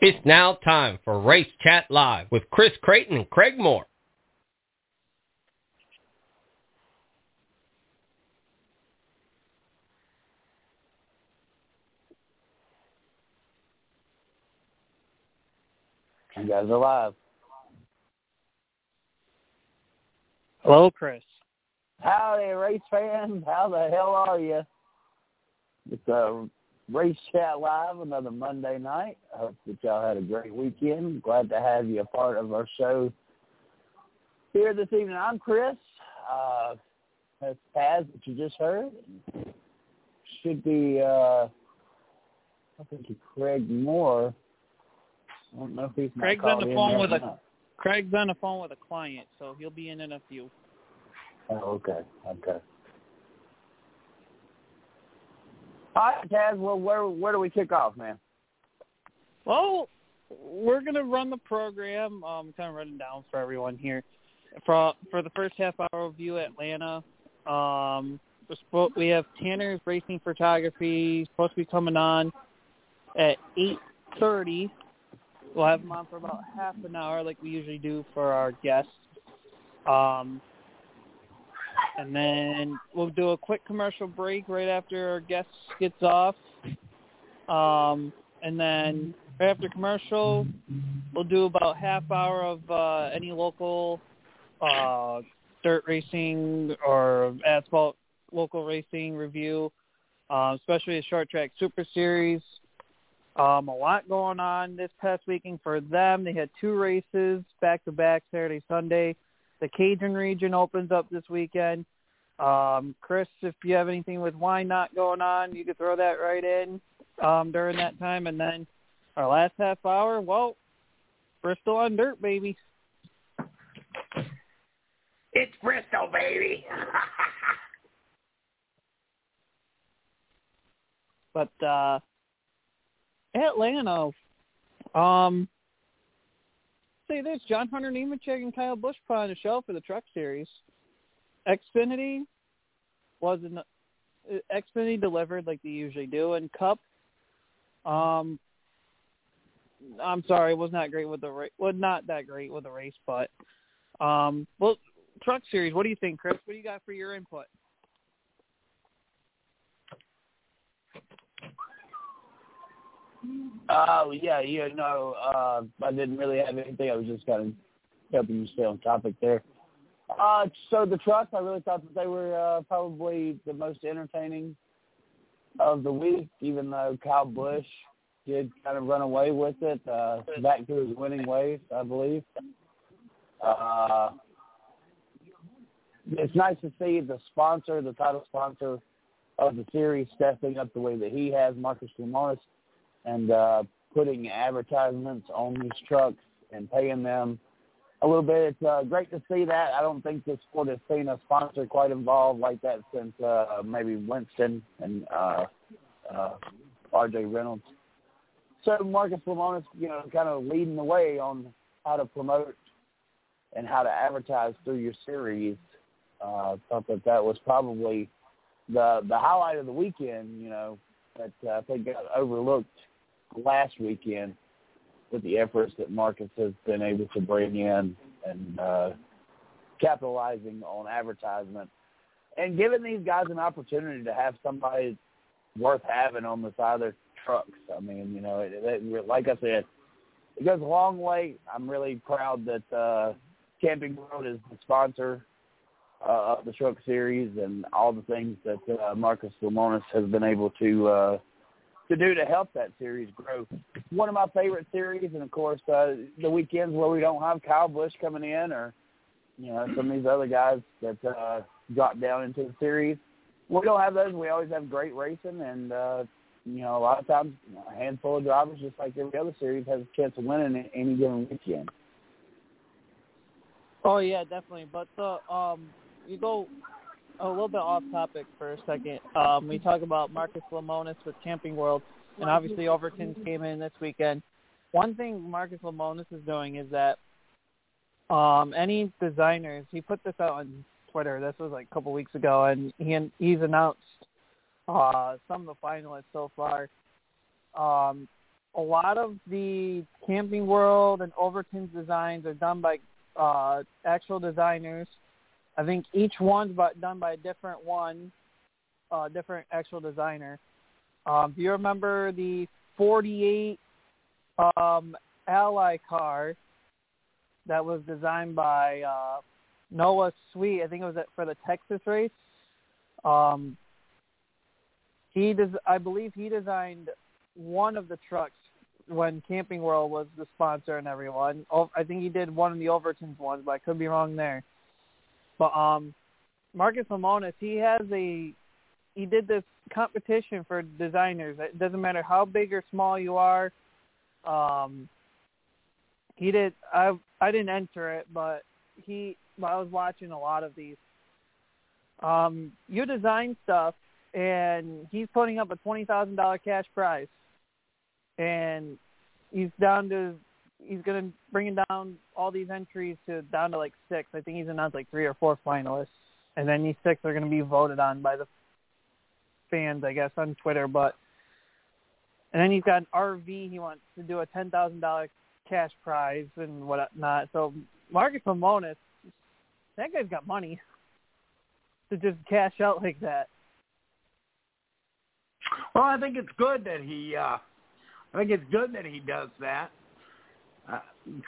It's now time for Race Chat Live with Chris Creighton and Craig Moore. You guys are live. Hello, Chris. Howdy, race fans. How the hell are you? It's a Race Chat Live, another Monday night. I hope that y'all had a great weekend. Glad to have you a part of our show here this evening. I'm Chris. Uh, that's Taz that you just heard. Should be, uh, I think it's Craig Moore. I don't know if he's Craig's on the phone with a not. Craig's on the phone with a client, so he'll be in in a few. Oh, okay, okay. All right, Taz. Well, where where do we kick off, man? Well, we're gonna run the program. Um, I'm kind of running down for everyone here. For for the first half hour view Atlanta, um, we have Tanner's Racing Photography supposed to be coming on at eight thirty. We'll have him on for about half an hour, like we usually do for our guests. Um, and then we'll do a quick commercial break right after our guest gets off. Um, and then right after commercial, we'll do about half hour of uh, any local uh, dirt racing or asphalt local racing review, uh, especially a short track super series. Um, a lot going on this past weekend for them. They had two races back to back Saturday, Sunday. The Cajun region opens up this weekend. Um, Chris, if you have anything with Why Not going on, you could throw that right in um, during that time. And then our last half hour, well, Bristol on dirt, baby. It's Bristol, baby. But uh, Atlanta, um, say this: John Hunter Nemechek and Kyle Busch put on a show for the Truck Series. Xfinity wasn't. Xfinity delivered like they usually do, and Cup. Um, I'm sorry, was not great with the race. Was not that great with the race, but um, well, Truck Series. What do you think, Chris? What do you got for your input? Oh yeah, you know, uh, I didn't really have anything. I was just kind of helping you stay on topic there. Uh, so the trucks, I really thought that they were uh, probably the most entertaining of the week, even though Kyle Busch did kind of run away with it, uh, back to his winning ways, I believe. Uh, it's nice to see the sponsor, the title sponsor of the series, stepping up the way that he has, Marcus Lemonis, and uh, putting advertisements on these trucks and paying them a little bit. It's uh, great to see that. I don't think this sport has seen a sponsor quite involved like that since uh, maybe Winston and uh, uh, R.J. Reynolds. So Marcus Lemonis, you know, kind of leading the way on how to promote and how to advertise through your series. Uh, thought that that was probably the the highlight of the weekend. You know, that uh, I think got overlooked last weekend with the efforts that Marcus has been able to bring in and uh, capitalizing on advertisement and giving these guys an opportunity to have somebody worth having on the side of their trucks. I mean, you know, it, it, like I said, it goes a long way. I'm really proud that uh, Camping World is the sponsor uh, of the Truck Series and all the things that uh, Marcus Lemonis has been able to uh, to do to help that series grow. One of my favorite series, and of course, uh, the weekends where we don't have Kyle Busch coming in, or you know some of these other guys that uh, drop down into the series. We don't have those. We always have great racing, and uh, you know a lot of times a handful of drivers, just like every other series, has a chance of winning any given weekend. Oh yeah, definitely. But the um, you go a little bit off topic for a second. Um, we talk about Marcus Lemonis with Camping World, and obviously Overton's came in this weekend. One thing Marcus Lemonis is doing is that um, any designers, he put this out on Twitter. This was like a couple weeks ago, and he he's announced uh, some of the finalists so far. Um, a lot of the Camping World and Overton's designs are done by uh, actual designers. I think each one's but done by a different one, uh, different actual designer. Um, do you remember the 48 um, Ally car that was designed by uh, Noah Sweet? I think it was for the Texas race. Um, he des- I believe he designed one of the trucks when Camping World was the sponsor and everyone. Oh, I think he did one of the Overton's ones, but I could be wrong there. But um, Marcus Lemonis, he has a he did this competition for designers. It doesn't matter how big or small you are. Um, he did. I I didn't enter it, but he. I was watching a lot of these. Um, you design stuff, and he's putting up a twenty thousand dollar cash prize, and he's down to. He's gonna bring down all these entries to down to like six. I think he's announced like three or four finalists, and then these six are gonna be voted on by the fans, I guess, on Twitter. But and then he's got an RV. He wants to do a ten thousand dollar cash prize and whatnot. So Marcus Lemonis, that guy's got money to just cash out like that. Well, I think it's good that he. uh I think it's good that he does that. Uh,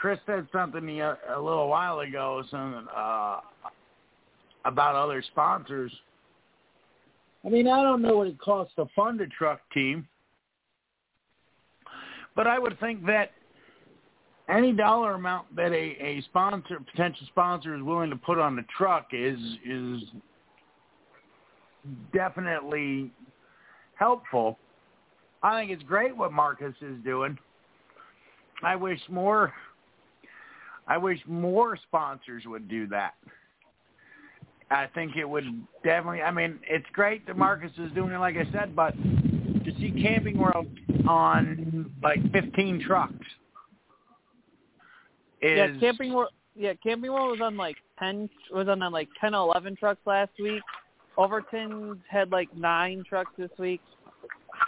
Chris said something a, a little while ago, something uh, about other sponsors. I mean, I don't know what it costs to fund a truck team, but I would think that any dollar amount that a, a sponsor, potential sponsor, is willing to put on the truck is is definitely helpful. I think it's great what Marcus is doing. I wish more I wish more sponsors would do that. I think it would definitely I mean, it's great that Marcus is doing it like I said, but to see Camping World on like 15 trucks is Yeah, Camping World yeah, Camping World was on like ten was on, like ten eleven trucks last week. Overton had like nine trucks this week.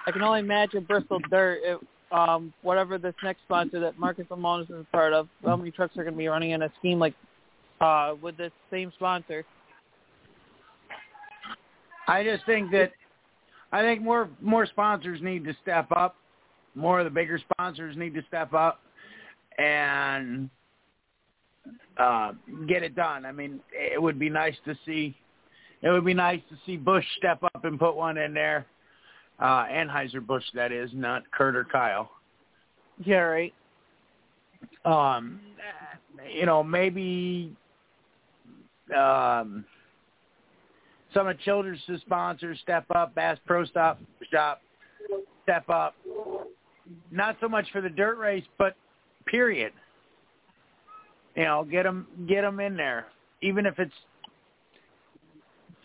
I can only imagine Bristol Dirt, if, um, whatever this next sponsor that Marcus Lemonis is part of, how many trucks are going to be running in a scheme like uh, with this same sponsor. I just think that I think more more sponsors need to step up. More of the bigger sponsors need to step up and uh, get it done. I mean, it would be nice to see. It would be nice to see Busch step up and put one in there. Uh, Anheuser Busch, that is, not Kurt or Kyle. Yeah, right. Um, you know, maybe um, some of Childress' sponsors step up. Bass Pro Stop Shop step up. Not so much for the dirt race, but period. You know, get them get them in there, even if it's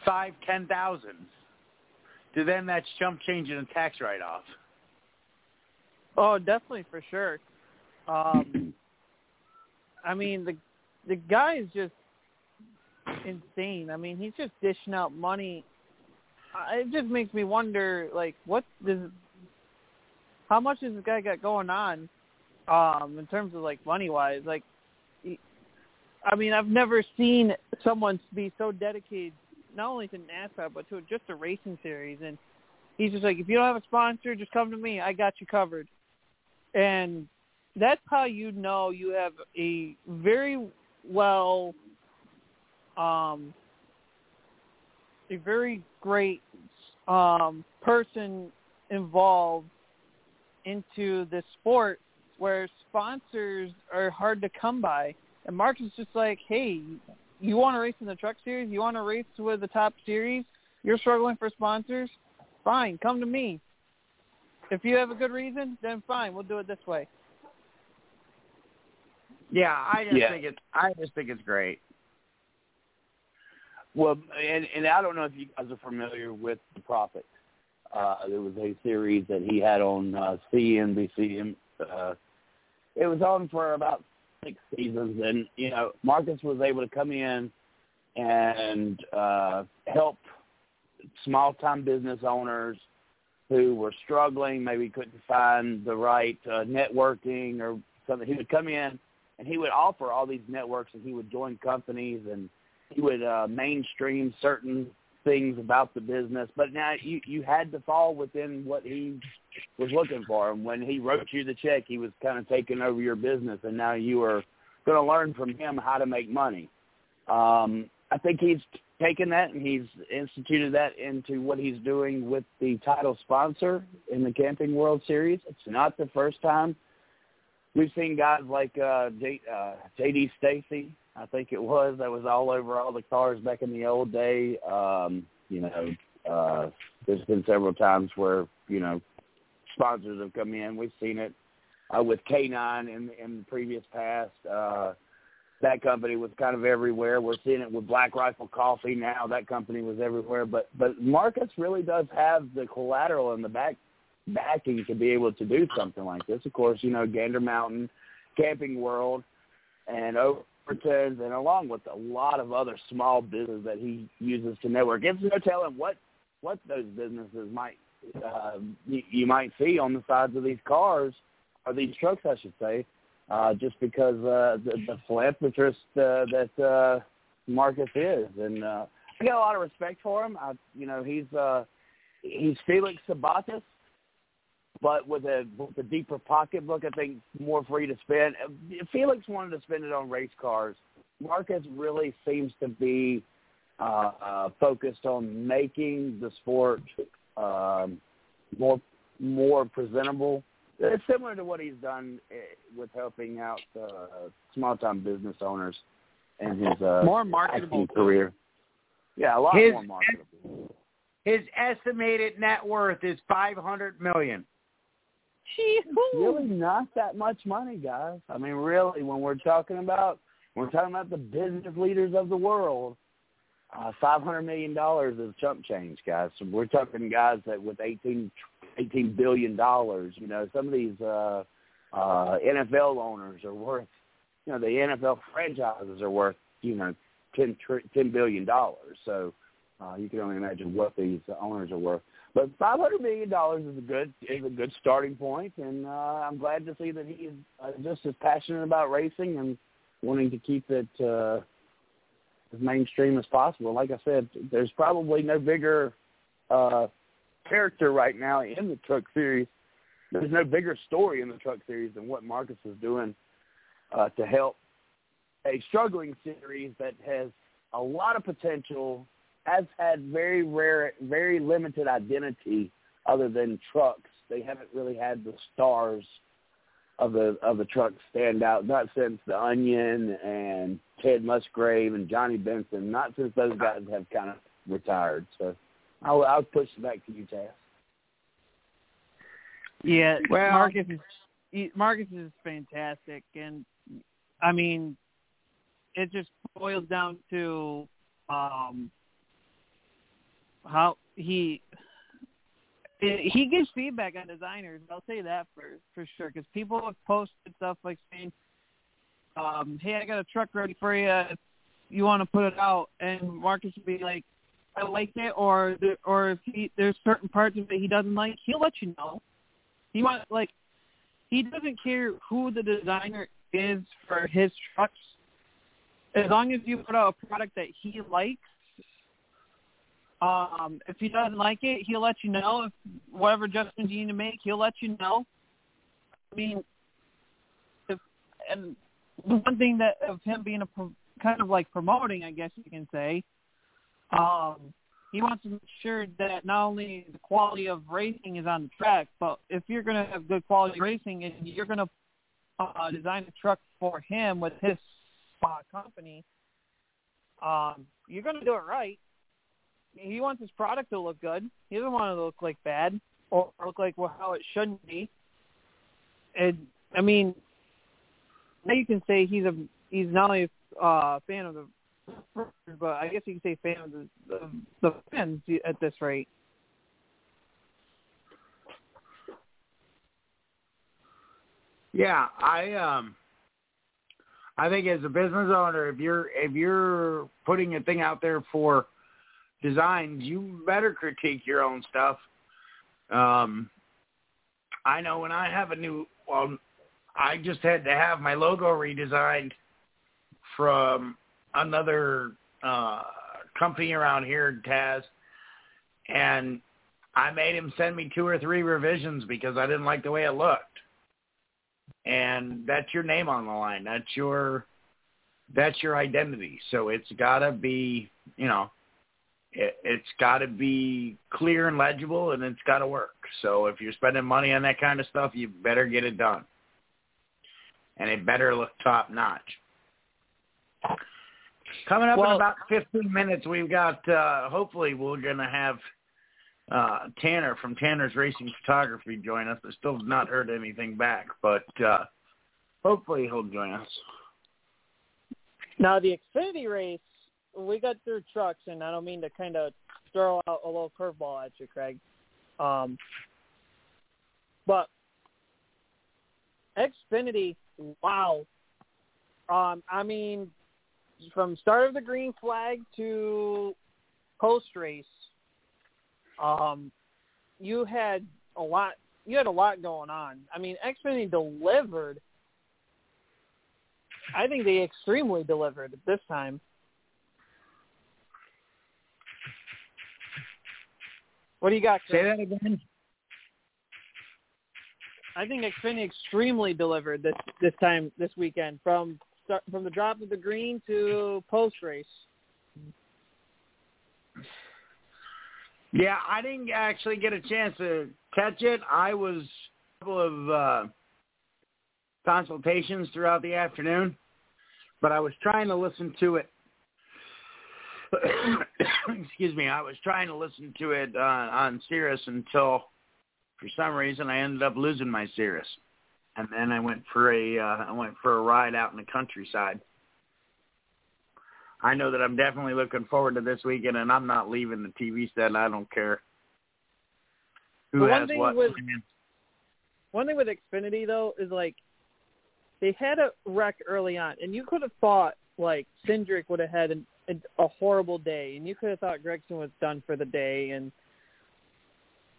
five, ten thousand. To them, that's chump change and a tax write-off. Oh, definitely for sure. Um, I mean, the the guy is just insane. I mean, he's just dishing out money. It just makes me wonder, like, what does, how much does this guy got going on, um, in terms of like money wise? Like, he, I mean, I've never seen someone be so dedicated not only to NASCAR but to just a racing series. And he's just like, if you don't have a sponsor, just come to me. I got you covered. And that's how you know you have a very well, um, a very great um, person involved into this sport where sponsors are hard to come by. And Mark is just like, hey, you want to race in the truck series? You want to race with the top series? You're struggling for sponsors? Fine, come to me. If you have a good reason, then fine, we'll do it this way. Yeah, I just Yeah. think it's I just think it's great. Well, and and I don't know if you guys are familiar with the Profit. Uh, there was a series that he had on uh, CNBC. Uh, it was on for about six seasons, and you know Marcus was able to come in and uh, help small time business owners who were struggling, maybe couldn't find the right uh, networking or something. He would come in and he would offer all these networks and he would join companies and he would uh, mainstream certain things about the business. But now you you had to fall within what he was looking for. And when he wrote you the check, he was kind of taking over your business, and now you are going to learn from him how to make money. Um, I think he's taken that and he's instituted that into what he's doing with the title sponsor in the Camping World Series. It's not the first time we've seen guys like uh, J, uh, J.D. Stacy. I think it was that was all over all the cars back in the old day. Um, you know, uh, there's been several times where you know sponsors have come in. We've seen it uh, with K9 in in the previous past. Uh, that company was kind of everywhere. We're seeing it with Black Rifle Coffee now. That company was everywhere. But but Marcus really does have the collateral in the back backing to be able to do something like this. Of course, you know Gander Mountain, Camping World, and Overton's, and along with a lot of other small businesses that he uses to network. It's no telling what what those businesses might uh, you, you might see on the sides of these cars or these trucks, I should say, uh, just because uh, the, the philanthropist uh, that uh, Marcus is, and uh, I got a lot of respect for him. I, you know, he's uh, he's Felix Sabates, but with a with a deeper pocketbook, I think more free to spend. Felix wanted to spend it on race cars. Marcus really seems to be uh, uh, focused on making the sport um, more more presentable. It's similar to what he's done eh, with helping out uh, small time business owners in his uh, more marketable career. Yeah, a lot his, more marketable. His estimated net worth is five hundred million. It's really not that much money, guys. I mean, really, when we're talking about we're talking about the business leaders of the world, uh, five hundred million dollars is chump change, guys. So we're talking guys that with eighteen eighteen billion dollars. You know, some of these uh, uh, NFL owners are worth, you know, the NFL franchises are worth, you know, ten ten billion dollars. So uh, you can only imagine what these owners are worth. But five hundred million dollars is a good is a good starting point, and uh, I'm glad to see that he is uh, just as passionate about racing and wanting to keep it. Uh, as mainstream as possible. Like I said, there's probably no bigger uh, character right now in the truck series. There's no bigger story in the truck series than what Marcus is doing uh, to help a struggling series that has a lot of potential, has had very rare, very limited identity other than trucks. They haven't really had the stars of the of the truck stand out. Not since the Onion and Ted Musgrave and Johnny Benson. Not since those guys have kind of retired. So I'll I'll push it back to you, Taz. Yeah, well, Marcus is Marcus is fantastic, and I mean, it just boils down to um how he he gives feedback on designers. I'll say that for for sure because people have posted stuff like saying, um, "Hey, I got a truck ready for you. If you want to put it out?" And Marcus would be like, "I like it," or the, or if he there's certain parts of it he doesn't like, he'll let you know. He want like he doesn't care who the designer is for his trucks, as long as you put out a product that he likes um, if he doesn't like it, he'll let you know. If whatever adjustments you need to make, he'll let you know. I mean, if and the one thing that of him being a kind of like promoting, I guess you can say, um, he wants to make sure that not only the quality of racing is on the track, but if you're going to have good quality racing and you're going to uh, design a truck for him with his uh, company, um, you're going to do it right he wants his product to look good. He doesn't want it to look like bad or look like well, how it shouldn't be. And I mean, now you can say he's a he's not only a uh, fan of the, but I guess you can say fan of the the, the fans at this rate. Yeah, I um I think as a business owner, if you're if you're putting a thing out there for designs, you better critique your own stuff. Um, I know when I have a new, well, I just had to have my logo redesigned from another uh, company around here, Taz, and I made him send me two or three revisions because I didn't like the way it looked. And that's your name on the line. That's your that's your identity. So it's got to be, you know, it, it's got to be clear and legible, and it's got to work. So if you're spending money on that kind of stuff, you better get it done, and it better look top notch. Coming up Well- in about 15 minutes, we've got. uh Hopefully, we're gonna have uh Tanner from Tanner's Racing Photography join us. I still have not heard anything back, but uh hopefully he'll join us. Now the Xfinity race, we got through trucks, and I don't mean to kind of throw out a little curveball at you, Craig. Um, but Xfinity, wow. Um, I mean, from start of the green flag to post race, um, you had a lot. You had a lot going on. I mean, Xfinity delivered I think they extremely delivered this time. What do you got? Say Chris? that again. I think Xfinity extremely delivered this this time this weekend from start, from the drop of the green to post race. Yeah, I didn't actually get a chance to catch it. I was a couple of uh, consultations throughout the afternoon, but I was trying to listen to it. Excuse me. I was trying to listen to it uh, on Sirius until, for some reason, I ended up losing my Sirius, and then I went for a uh, I went for a ride out in the countryside. I know that I'm definitely looking forward to this weekend, and I'm not leaving the TV set. I don't care who The has thing what. with-. One thing with Xfinity though is like they had a wreck early on, and you could have thought like Cindric would have had an, a, horrible day, and you could have thought Gragson was done for the day, and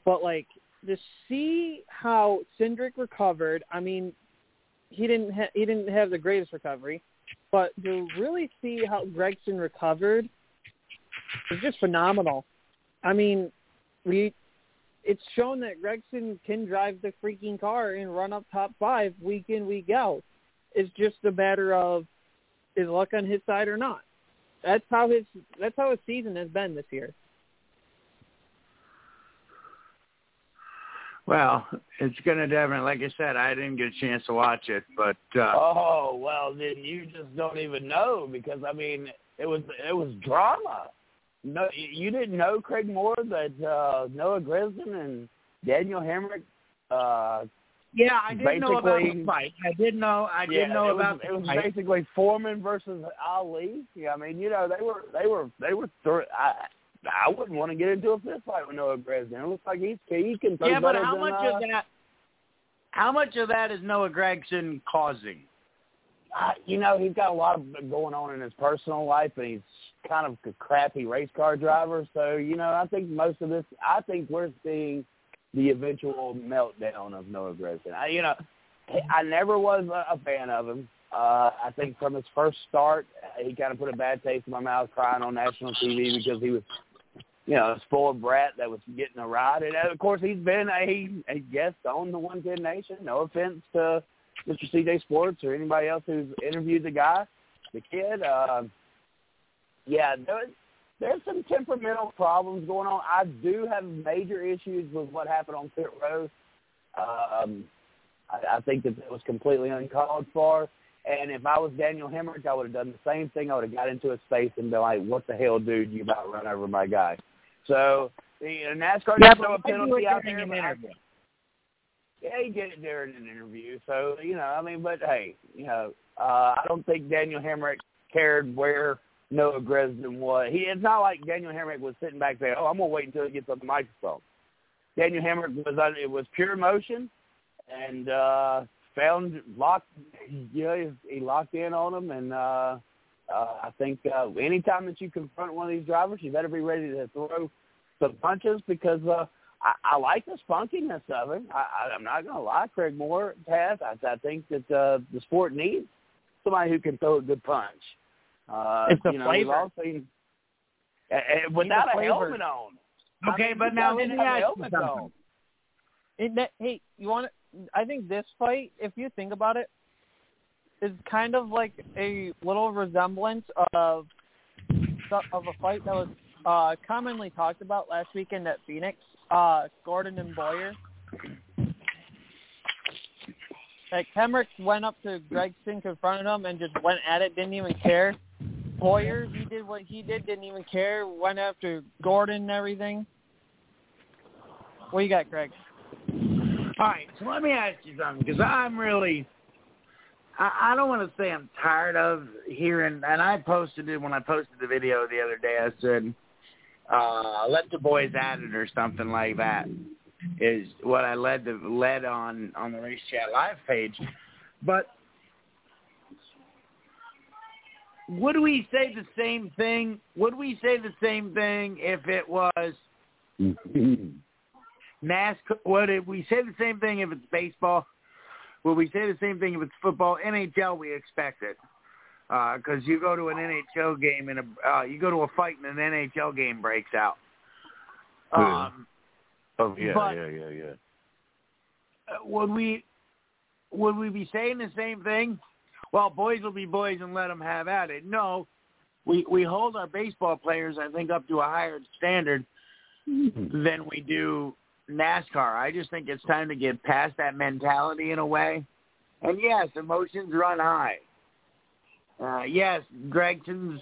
but like to see how Cindric recovered, I mean, he didn't ha- he didn't have the greatest recovery, but to really see how Gragson recovered was just phenomenal. I mean, we it's shown that Gragson can drive the freaking car and run up top five week in week out. It's just a matter of is luck on his side or not. That's how his that's how his season has been this year. Well, it's going to definitely, like I said, I didn't get a chance to watch it, but uh, Oh well, then you just don't even know because I mean it was it was drama. No, you didn't know Craig Moore that uh, Noah Gragson and Daniel Hemric. Uh, yeah, I didn't know about the fight. I didn't know. I yeah, did know about was, it was basically Foreman versus Ali. Yeah, I mean you know they were they were they were. Th- I I wouldn't want to get into a fist fight with Noah Gragson. It looks like he's he can. throw Yeah, but how than, much uh, of that? How much of that is Noah Gragson causing? uh, you know, he's got a lot of going on in his personal life, and he's kind of a crappy race car driver. So, you know, I think most of this, I think we're seeing the eventual meltdown of Noah Gragson. I, you know, I never was a, fan of him. Uh, I think from his first start, he kind of put a bad taste in my mouth crying on national TV because he was, you know, a spoiled brat that was getting a ride. And of course, he's been a, a guest on the 110 Nation. No offense to Mr. CJ Sports or anybody else who's interviewed the guy, the kid. Uh, yeah, there, there's some temperamental problems going on. I do have major issues with what happened on pit road. Um, I, I think that it was completely uncalled for. And if I was Daniel Hemric, I would have done the same thing. I would have got into his face and been like, "What the hell, dude? You about run over my guy." So the uh, NASCAR Yeah, didn't throw a penalty out there. an interview? yeah, he did it during an interview. So, you know, I mean, but hey, you know, uh, I don't think Daniel Hemric cared where Noah Gragson was. He it's not like Daniel Hemric was sitting back there, oh, I'm gonna wait until he gets on the microphone. Daniel Hemric was on it was pure emotion and uh found locked know, he, locked in on him and uh uh I think uh anytime that you confront one of these drivers you better be ready to throw some punches because uh I, I like the spunkiness of him. I, I, I'm not to lie, Craig Moore has. I, I think that uh, the sport needs somebody who can throw a good punch. Uh, It's the you know, flavor. All seen, uh, without a flavor. helmet on. I Okay, mean, but now let me a ask you helmet something. on. It, that, hey, you want? I think this fight, if you think about it, is kind of like a little resemblance of of a fight that was uh, commonly talked about last weekend at Phoenix. Uh, Gordon and Boyer. Like Hemric went up to Gragson, confronted him, and just went at it. Didn't even care. Boyer, he did what he did. Didn't even care. Went after Gordon and everything. What you got, Craig? All right, so let me ask you something because I'm really, I, I don't want to say I'm tired of hearing, and I posted it when I posted the video the other day. I said, uh, "Let the boys at it" or something like that. Is what I led the led on on the Race Chat Live page, but would we say the same thing? Would we say the same thing if it was NASCAR. Would it, we say the same thing if it's baseball? Would we say the same thing if it's football? NHL, we expect it because you go to an NHL game and a, uh, you go to a fight and an NHL game breaks out. Yeah. Um, Oh yeah, But- yeah, yeah, yeah. uh, would we would we be saying the same thing? Well, boys will be boys and let them have at it. No, we we hold our baseball players, I think, up to a higher standard than we do NASCAR. I just think it's time to get past that mentality in a way. And yes, emotions run high. Uh, yes, Gragson's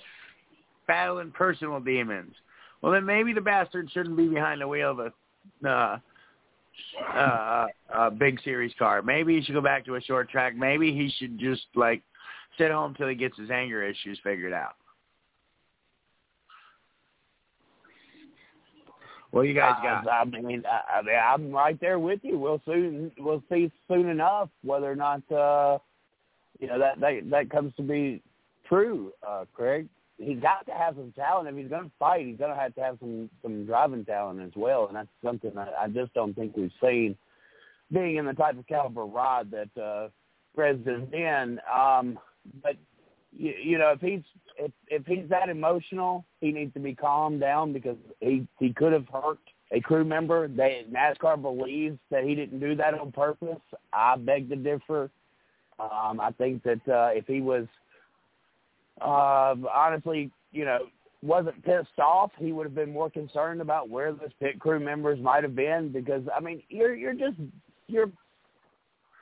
battling personal demons. Well, then maybe the bastard shouldn't be behind the wheel of a uh, uh, a big series car. Maybe he should go back to a short track. Maybe he should just like sit home till he gets his anger issues figured out. What you guys got? I, I mean, I, I mean, I'm right there with you. We'll soon, we'll see soon enough whether or not, uh, you know, that that that comes to be true. Uh, Craig, he's got to have some talent. If he's going to fight, he's going to have to have some some driving talent as well, and that's something that I just don't think we've seen. Being in the type of caliber rod that uh, President's in, um, but you, you know, if he's if if he's that emotional, he needs to be calmed down because he he could have hurt a crew member. They NASCAR believes that he didn't do that on purpose. I beg to differ. Um, I think that uh, if he was uh, honestly, you know, wasn't pissed off, he would have been more concerned about where those pit crew members might have been. Because I mean, you're you're just you're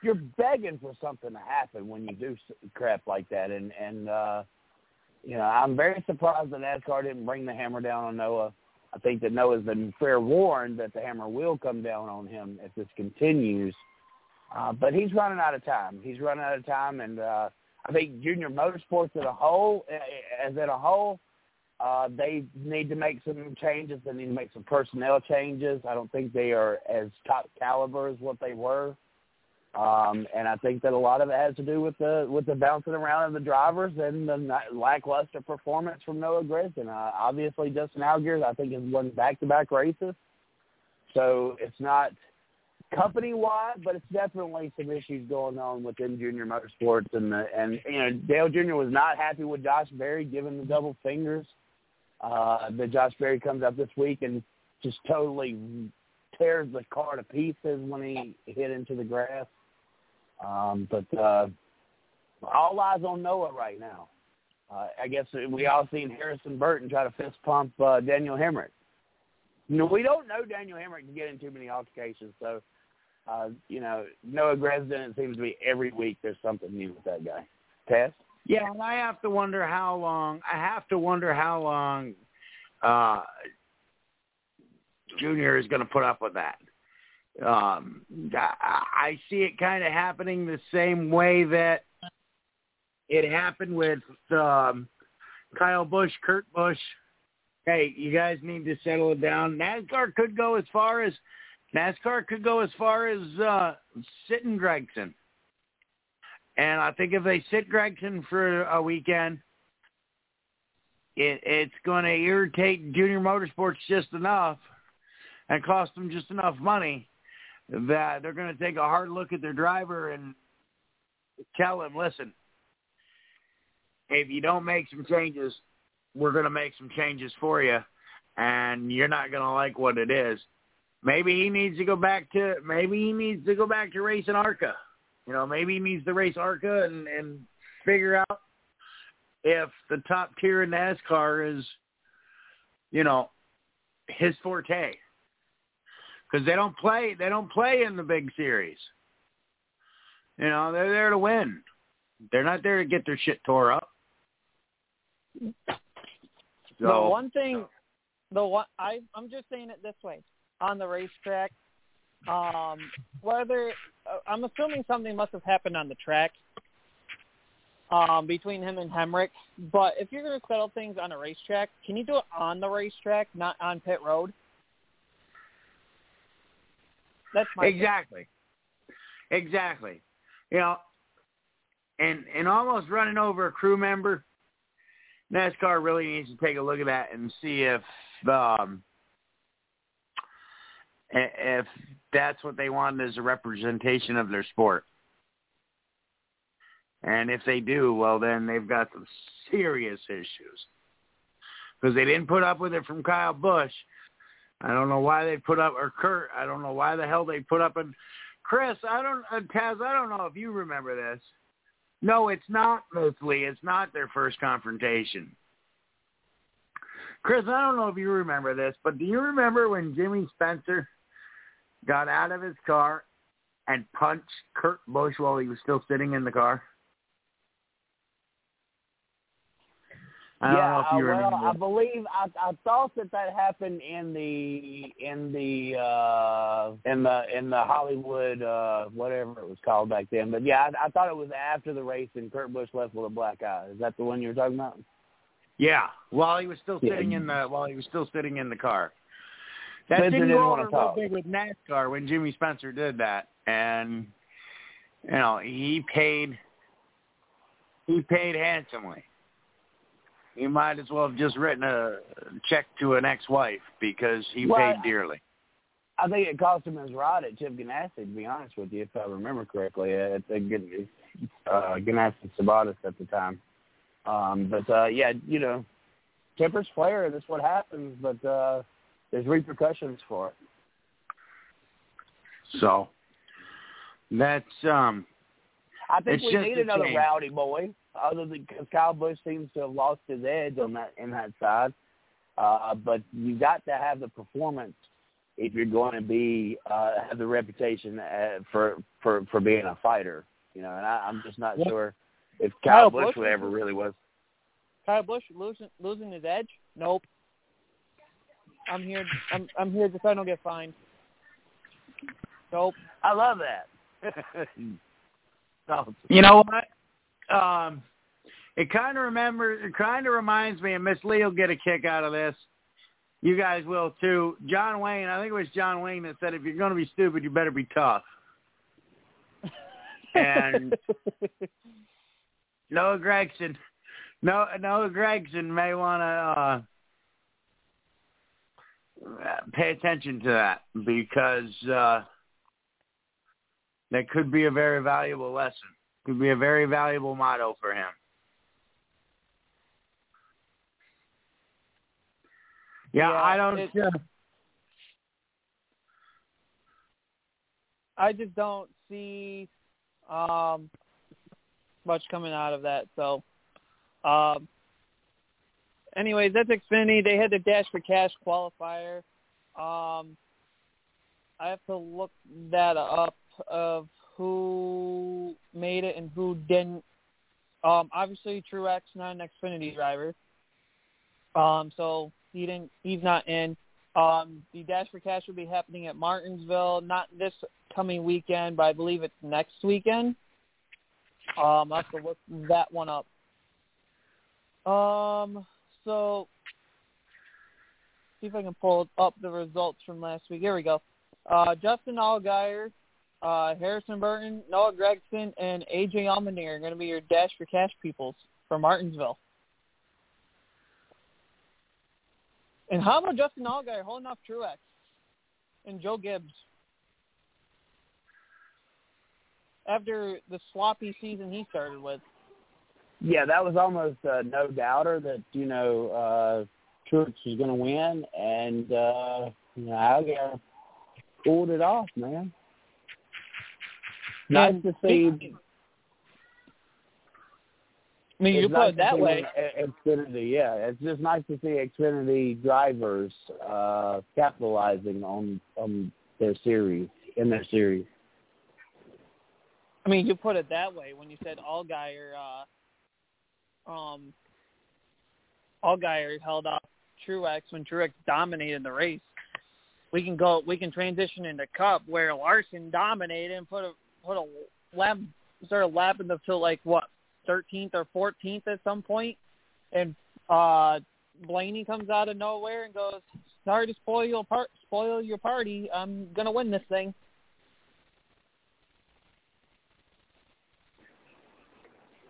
you're begging for something to happen when you do crap like that, and and uh, you know, I'm very surprised that NASCAR didn't bring the hammer down on Noah. I think that Noah's been fair warned that the hammer will come down on him if this continues. Uh, but he's running out of time. He's running out of time, and uh, I think junior motorsports as a whole, uh, as in a whole, uh, they need to make some changes. They need to make some personnel changes. I don't think they are as top caliber as what they were. Um, and I think that a lot of it has to do with the with the bouncing around of the drivers and the lackluster performance from Noah Gragson. Uh, obviously, Justin Allgaier, I think, has won back-to-back races, so it's not company-wide, but it's definitely some issues going on within Junior Motorsports. And the, and you know, Dale Jr. was not happy with Josh Berry giving the double fingers. Uh, that Josh Berry comes up this week and just totally tears the car to pieces when he hit into the grass. Um, but uh, all eyes on Noah right now. Uh, I guess we all seen Harrison Burton try to fist pump uh, Daniel Hemric. No, we don't know Daniel Hemric to get in too many altercations, so uh, you know Noah Gragson. It seems to be every week there's something new with that guy. Tess. Yeah, and I have to wonder how long. I have to wonder how long uh, Junior is going to put up with that. Um, I, see it kind of happening the same way that it happened with um, Kyle Busch, Kurt Busch. Hey, you guys need to settle it down. NASCAR could go as far as NASCAR could go as far as uh, sitting Gragson. And I think if they sit Gragson for a weekend, it, it's going to irritate Junior Motorsports just enough and cost them just enough money that they're going to take a hard look at their driver and tell him, listen, if you don't make some changes, we're going to make some changes for you, and you're not going to like what it is. Maybe he needs to go back to maybe he needs to go back to racing ARCA. You know, maybe he needs to race ARCA and and figure out if the top tier in NASCAR is, you know, his forte. Because they don't play they don't play in the big series. You know, they're there to win. They're not there to get their shit tore up. So, the one thing, the one I I'm just saying it this way on the racetrack. Um, whether uh, I'm assuming something must have happened on the track um, between him and Hemric. But if you're going to settle things on a racetrack, can you do it on the racetrack, not on pit road? That's my exactly, thing. exactly. You know, and and almost running over a crew member. NASCAR really needs to take a look at that and see if um, if that's what they want as a representation of their sport. And if they do, well, then they've got some serious issues. Because they didn't put up with it from Kyle Busch. I don't know why they put up, or Kurt, I don't know why the hell they put up. And Chris, I don't, uh, Taz, I don't know if you remember this. No, it's not, Lee. It's not their first confrontation. Chris, I don't know if you remember this, but do you remember when Jimmy Spencer got out of his car and punched Kurt Busch while he was still sitting in the car? I yeah, uh, well, I believe I, I thought that that happened in the in the uh in the in the Hollywood uh whatever it was called back then. But yeah, I, I thought it was after the race and Kurt Busch left with a black eye. Is that the one you're talking about? Yeah, while he was still sitting yeah. in the while he was still sitting in the car. That Spencer didn't, go want over to talk. real big with NASCAR when Jimmy Spencer did that, and you know he paid he paid handsomely. He might as well have just written a check to an ex-wife because he well, paid dearly. I think it cost him his ride at Chip Ganassi, to be honest with you, if I remember correctly, at the uh, Ganassi Sabates at the time. Um, but uh, yeah, you know, tempers flare. That's what happens. But uh, there's repercussions for it. So that's um I think we need another change. rowdy boy, other than because Kyle Busch seems to have lost his edge on that in that side. Uh, but you got to have the performance if you're going to be uh, have the reputation uh, for for for being a fighter. You know, and I, I'm just not sure if Kyle, Kyle Busch Busch ever really was. Kyle Busch losing losing his edge? Nope. I'm here. I'm I'm here just so I don't get fined. Nope. I love that. You know what? Um, it kind of remembers. It kind of reminds me, and Miss Lee will get a kick out of this. You guys will too. John Wayne. I think it was John Wayne that said, "If you're going to be stupid, you better be tough." And Noah Gragson. no, Noah Gragson may want to uh, pay attention to that because uh, that could be a very valuable lesson. Could be a very valuable motto for him. Yeah, Yeah, I don't. uh, I just don't see um much coming out of that. So, um, anyways, that's Xfinity. They had the Dash for Cash qualifier. Um, I have to look that up of who made it and who didn't. Um, obviously, Truex not an Xfinity driver. Um, so he didn't. He's not in. Um, the Dash for Cash will be happening at Martinsville, not this coming weekend, but I believe it's next weekend. Um, I'll have to look that one up. Um, so see if I can pull up the results from last week. Here we go. Uh, Justin Allgaier, uh, Harrison Burton, Noah Gragson, and AJ Allmendinger are going to be your Dash for Cash peoples for Martinsville. And how about Justin Allgaier holding off Truex? and Joe Gibbs. After the sloppy season he started with. Yeah, that was almost a no doubter that you know uh, Truex was going to win, and uh, you know Allgaier pulled it off, man. Nice to see. I mean, you put nice it that way. Xfinity, yeah, it's just nice to see Xfinity drivers uh, capitalizing on on their series in their series. I mean, you put it that way when you said Allgaier, uh, um, Allgaier held off Truex when Truex dominated the race. We can go. We can transition into Cup where Larson dominated and put a put a lap started lapping them till like what 13th or 14th at some point, and uh Blaney comes out of nowhere and goes, "Sorry to spoil your part, spoil your party. I'm gonna win this thing."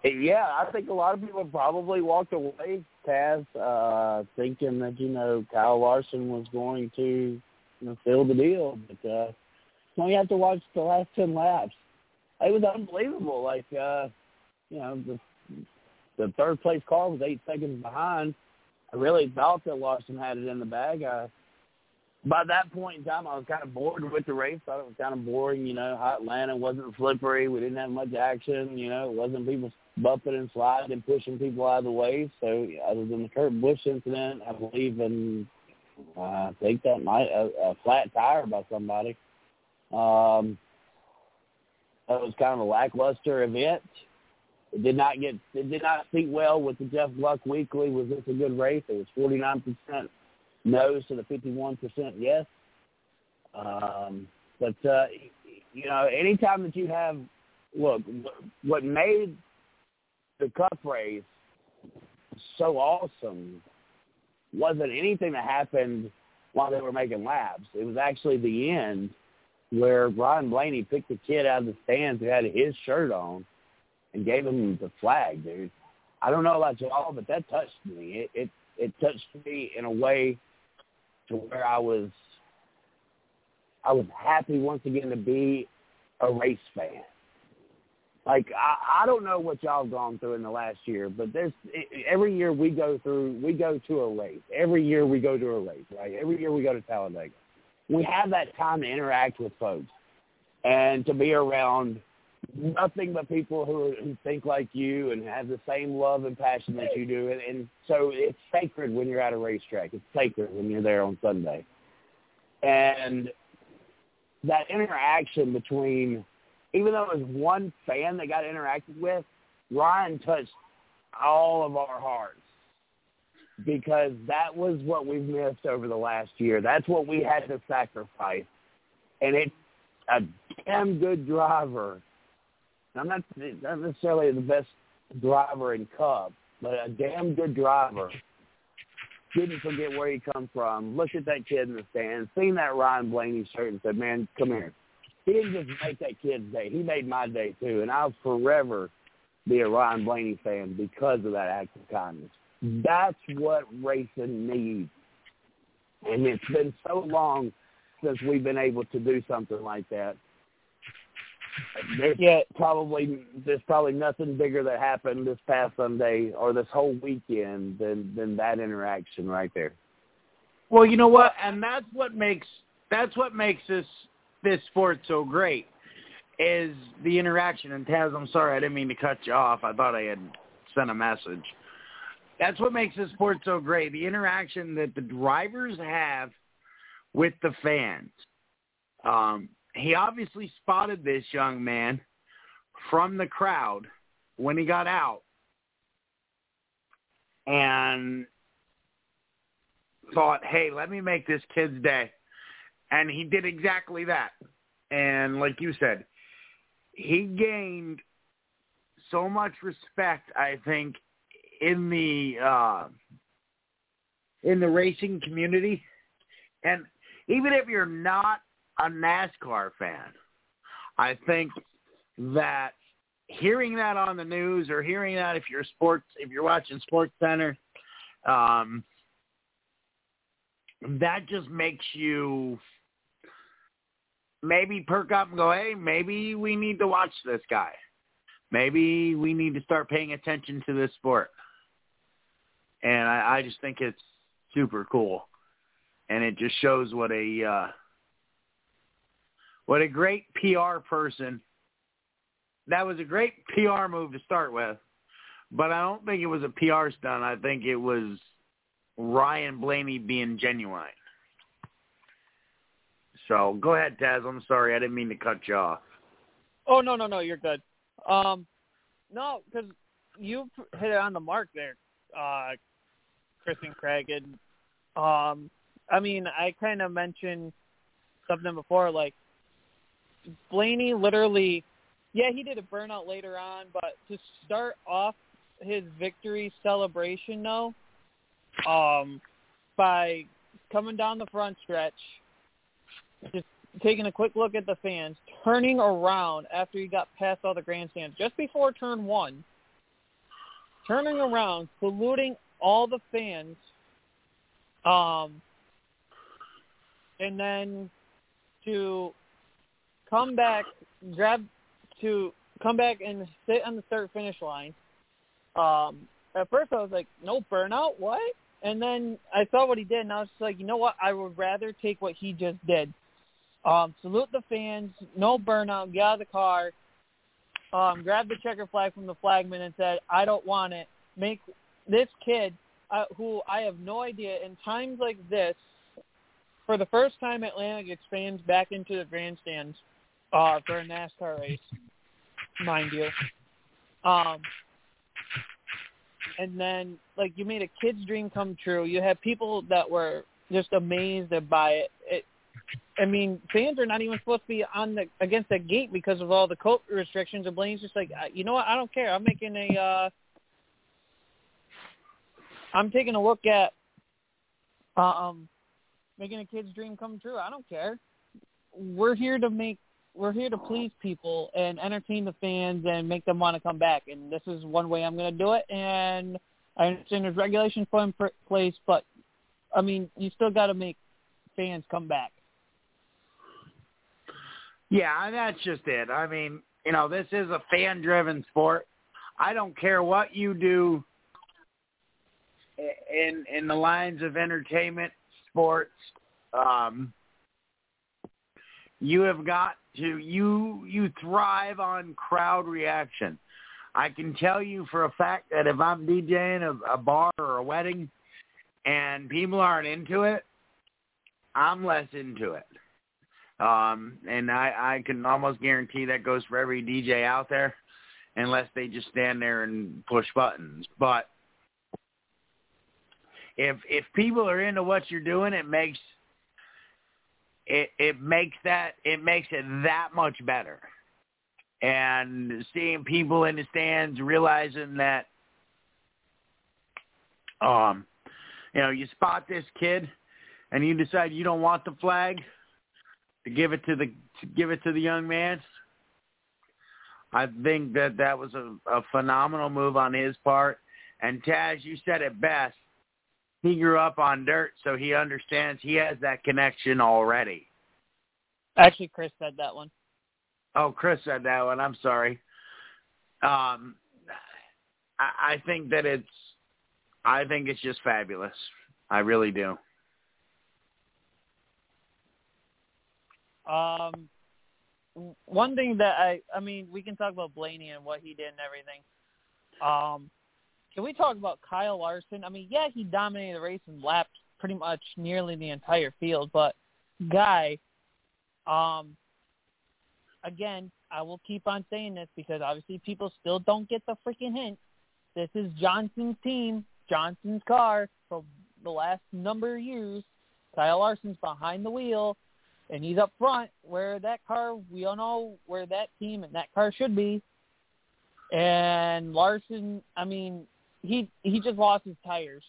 Yeah, I think a lot of people probably walked away, Taz, uh, thinking that you know Kyle Larson was going to you know fill the deal, but uh, now you have to watch the last ten laps. It was unbelievable. Like uh, you know the the third place car was eight seconds behind. I really thought that Larson had it in the bag. I, by that point in time, I was kind of bored with the race. Thought it was kind of boring. You know, how Atlanta wasn't slippery. We didn't have much action. You know, it wasn't people bumping and sliding and pushing people out of the way. So other than the Kurt Busch incident, I believe in uh, I think that might a, a flat tire by somebody. Um, that was kind of a lackluster event. It did not get it did not speak well with the Jeff Gluck Weekly. Was this a good race? It was forty nine percent no's to the fifty one percent yes. Um, but uh, you know, anytime that you have look, what made the Cup race so awesome wasn't anything that happened while they were making laps. It was actually the end where Ryan Blaney picked the kid out of the stands who had his shirt on and gave him the flag, dude. I don't know about y'all, but that touched me. It it, it touched me in a way to where I was I was happy once again to be a race fan. Like I, I don't know what y'all gone through in the last year, but there's every year we go through we go to a race. Every year we go to a race, right? Every year we go to Talladega. We have that time to interact with folks and to be around nothing but people who, who think like you and have the same love and passion that you do. And, and so it's sacred when you're at a racetrack. It's sacred when you're there on Sunday. And that interaction between even though it was one fan that got interacted with, Ryan touched all of our hearts because that was what we've missed over the last year. That's what we had to sacrifice. And it's a damn good driver. I'm not, not necessarily the best driver in Cup, but a damn good driver. Didn't forget where he come from. Looked at that kid in the stands, seen that Ryan Blaney shirt and said, man, come here he didn't just make that kid's day. He made my day too, and I'll forever be a Ryan Blaney fan because of that act of kindness. That's what racing needs, and it's been so long since we've been able to do something like that. There's Yeah. probably there's probably nothing bigger that happened this past Sunday or this whole weekend than than that interaction right there. Well, you know what, and that's what makes that's what makes this this sport so great is the interaction. And Taz, I'm sorry, I didn't mean to cut you off. I thought I had sent a message. That's what makes this sport so great. The interaction that the drivers have with the fans. Um, he obviously spotted this young man from the crowd when he got out and thought, hey, let me make this kid's day. And he did exactly that. And like you said, he gained so much respect, I think, in the uh, in the racing community. And even if you're not a NASCAR fan, I think that hearing that on the news or hearing that if you're sports if you're watching Sports Center, um, that just makes you maybe perk up and go, hey, maybe we need to watch this guy. Maybe we need to start paying attention to this sport. And I, I just think it's super cool, and it just shows what a uh, what a great PR person. That was a great PR move to start with, but I don't think it was a PR stunt. I think it was Ryan Blaney being genuine. So go ahead, Taz. I'm sorry, I didn't mean to cut you off. Oh no, no, no, you're good. Um, no, because you hit it on the mark there, uh, Chris and Craig, and um, I mean, I kind of mentioned something before, like Blaney literally, yeah, he did a burnout later on, but to start off his victory celebration, though, um, by coming down the front stretch, just taking a quick look at the fans, turning around after he got past all the grandstands, just before turn one, turning around, saluting all the fans, um, and then to come back, grab to come back and sit on the start finish line. Um, at first I was like, no burnout, what? And then I saw what he did, and I was just like, you know what? I would rather take what he just did. Um, salute the fans, no burnout, get out of the car, um, grab the checker flag from the flagman and said, I don't want it. Make this kid, uh, who I have no idea, in times like this, for the first time Atlantic expands back into the grandstands uh, for a NASCAR race, mind you. Um, and then, like, you made a kid's dream come true. You had people that were just amazed by it. it I mean, fans are not even supposed to be on the against the gate because of all the COVID restrictions. And Blaine's just like, uh, you know what? I don't care. I'm making a. Uh, I'm taking a look at um, making a kid's dream come true. I don't care. We're here to make. We're here to please people and entertain the fans and make them want to come back. And this is one way I'm going to do it. And I understand there's regulations put in place, but I mean, you still got to make fans come back. Yeah, that's just it. I mean, you know, this is a fan-driven sport. I don't care what you do in in the lines of entertainment, sports. Um, you have got to you you thrive on crowd reaction. I can tell you for a fact that if I'm DJing a, a bar or a wedding and people aren't into it, I'm less into it. Um, and I, I can almost guarantee that goes for every DJ out there, unless they just stand there and push buttons. But if if people are into what you're doing, it makes it it makes that it makes it that much better. And seeing people in the stands realizing that um you know, you spot this kid and you decide you don't want the flag, to give it to the to give it to the young man. I think that that was a, a phenomenal move on his part. And Taz, you said it best. He grew up on dirt, so he understands. He has that connection already. Actually, Chris said that one. Oh, Chris said that one. I'm sorry. Um, I, I think that it's. I think it's just fabulous. I really do. Um, one thing that I, I mean, we can talk about Blaney and what he did and everything. Um, can we talk about Kyle Larson? I mean, yeah, he dominated the race and lapped pretty much nearly the entire field, but guy, um, again, I will keep on saying this because obviously people still don't get the freaking hint. This is Johnson's team, Johnson's car for the last number of years. Kyle Larson's behind the wheel and he's up front where that car we all know where that team and that car should be. And Larson, I mean, he he just lost his tires.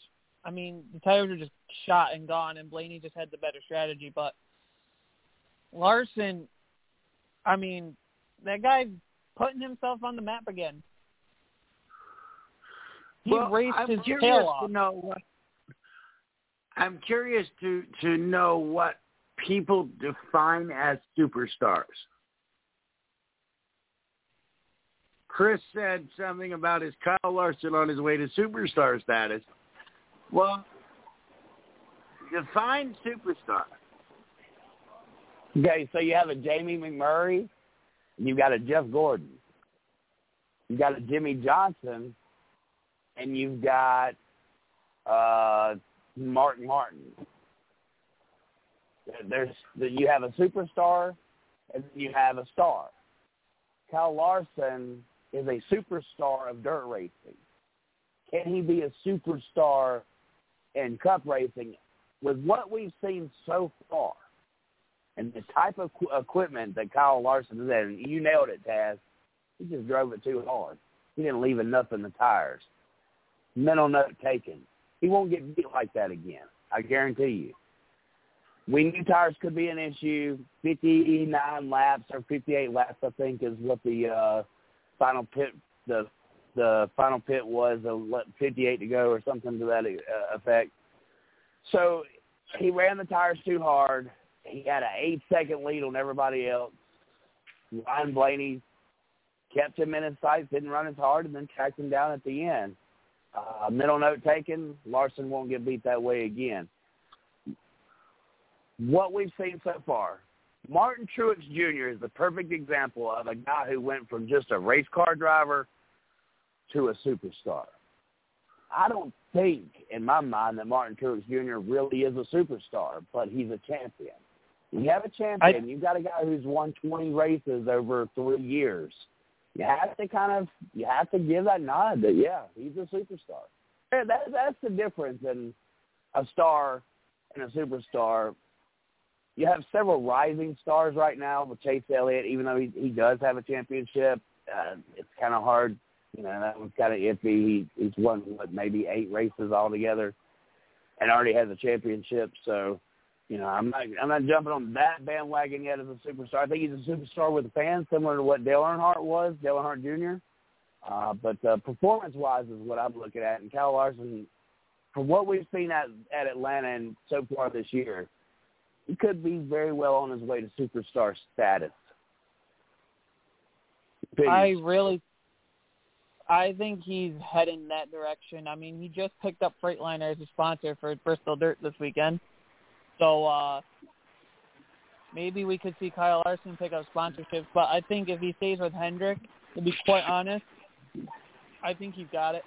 I mean, the tires are just shot and gone, and Blaney just had the better strategy. But Larson, I mean, that guy's putting himself on the map again. He well, raced I'm his tail off. To know what, I'm curious to to know what people define as superstars? Chris said something about his Kyle Larson on his way to superstar status. Well, define superstar. Okay, so you have a Jamie McMurray, you've got a Jeff Gordon. You've got a Jimmie Johnson, and you've got uh, Martin Martin. There's you have a superstar, and you have a star. Kyle Larson is a superstar of dirt racing. Can he be a superstar in cup racing? With what we've seen so far, and the type of qu- equipment that Kyle Larson is in, you nailed it, Taz. He just drove it too hard. He didn't leave enough in the tires. Mental note taken. He won't get beat like that again. I guarantee you. We knew tires could be an issue. 59 laps or 58 laps, I think, is what the uh, final pit the the final pit was uh, 58 to go or something to that uh, effect. So he ran the tires too hard. He had an eight second lead on everybody else. Ryan Blaney kept him in his sights, didn't run as hard, and then tracked him down at the end. Uh, middle note taken, Larson won't get beat that way again. What we've seen so far, Martin Truex Jr. is the perfect example of a guy who went from just a race car driver to a superstar. I don't think, in my mind, that Martin Truex Jr. really is a superstar, but he's a champion. You have a champion. I, You've got a guy who's won 20 races over three years. You have to kind of, you have to give that nod that yeah, he's a superstar. That, that's the difference in a star and a superstar you have several rising stars right now with Chase Elliott, even though he, he does have a championship. Uh, it's kind of hard. You know, that was kind of iffy. He, he's won, what, maybe eight races altogether and already has a championship. So, you know, I'm not I'm not jumping on that bandwagon yet as a superstar. I think he's a superstar with the fans, similar to what Dale Earnhardt was, Dale Earnhardt Jr. Uh, but uh, performance-wise is what I'm looking at. And Kyle Larson, from what we've seen at, at Atlanta and so far this year, he could be very well on his way to superstar status. Peace. I really, I think he's heading that direction. I mean, he just picked up Freightliner as a sponsor for Bristol Dirt this weekend, so uh maybe we could see Kyle Larson pick up sponsorships. But I think if he stays with Hendrick, to be quite honest, I think he's got it.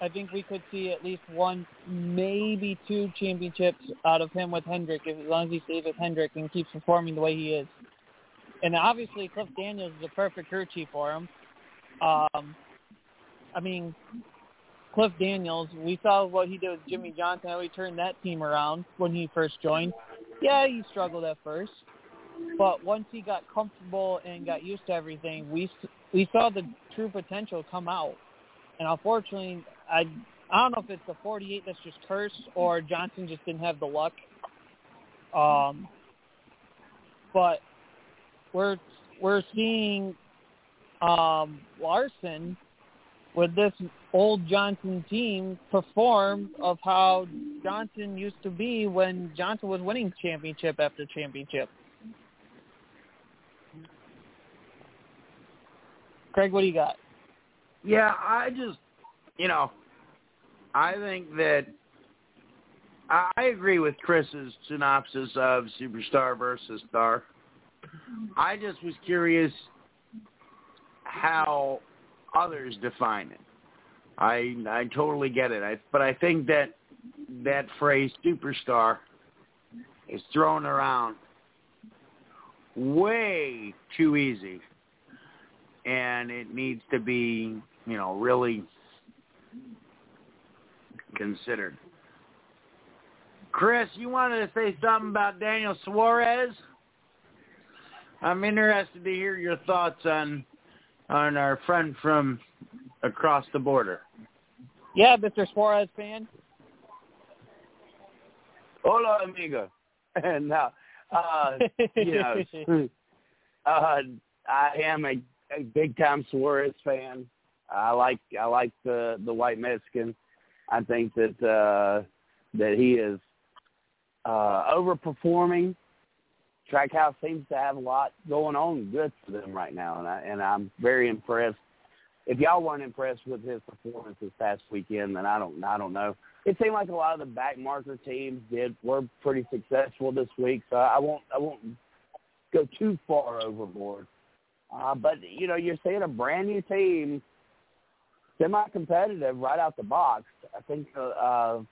I think we could see at least one, maybe two championships out of him with Hendrick, as long as he stays with Hendrick and keeps performing the way he is. And obviously, Cliff Daniels is a perfect crew for him. Um, I mean, Cliff Daniels, we saw what he did with Jimmie Johnson, how he turned that team around when he first joined. Yeah, he struggled at first, but once he got comfortable and got used to everything, we we saw the true potential come out. And unfortunately, I I don't know if it's the 48 that's just cursed or Johnson just didn't have the luck. Um, but we're we're seeing um, Larson with this old Johnson team perform of how Johnson used to be when Johnson was winning championship after championship. Craig, what do you got? Yeah, I just you know, I think that I agree with Chris's synopsis of superstar versus star. I just was curious how others define it. I I totally get it. I, but I think that that phrase superstar is thrown around way too easy, and it needs to be you know really considered. Chris, you wanted to say something about Daniel Suarez? I'm interested to hear your thoughts on on our friend from across the border. Yeah, Mr. Suarez fan. Hola, amigo. and uh, uh, you know, uh, I am a, a big time Suarez fan. I like I like the the white Mexican. I think that uh, that he is uh, overperforming. Trackhouse seems to have a lot going on good for them right now, and I and I'm very impressed. If y'all weren't impressed with his performance this past weekend, then I don't I don't know. It seemed like a lot of the back marker teams did were pretty successful this week, so I won't I won't go too far overboard. Uh, but you know, you're seeing a brand new team, semi-competitive right out the box. I think uh, uh,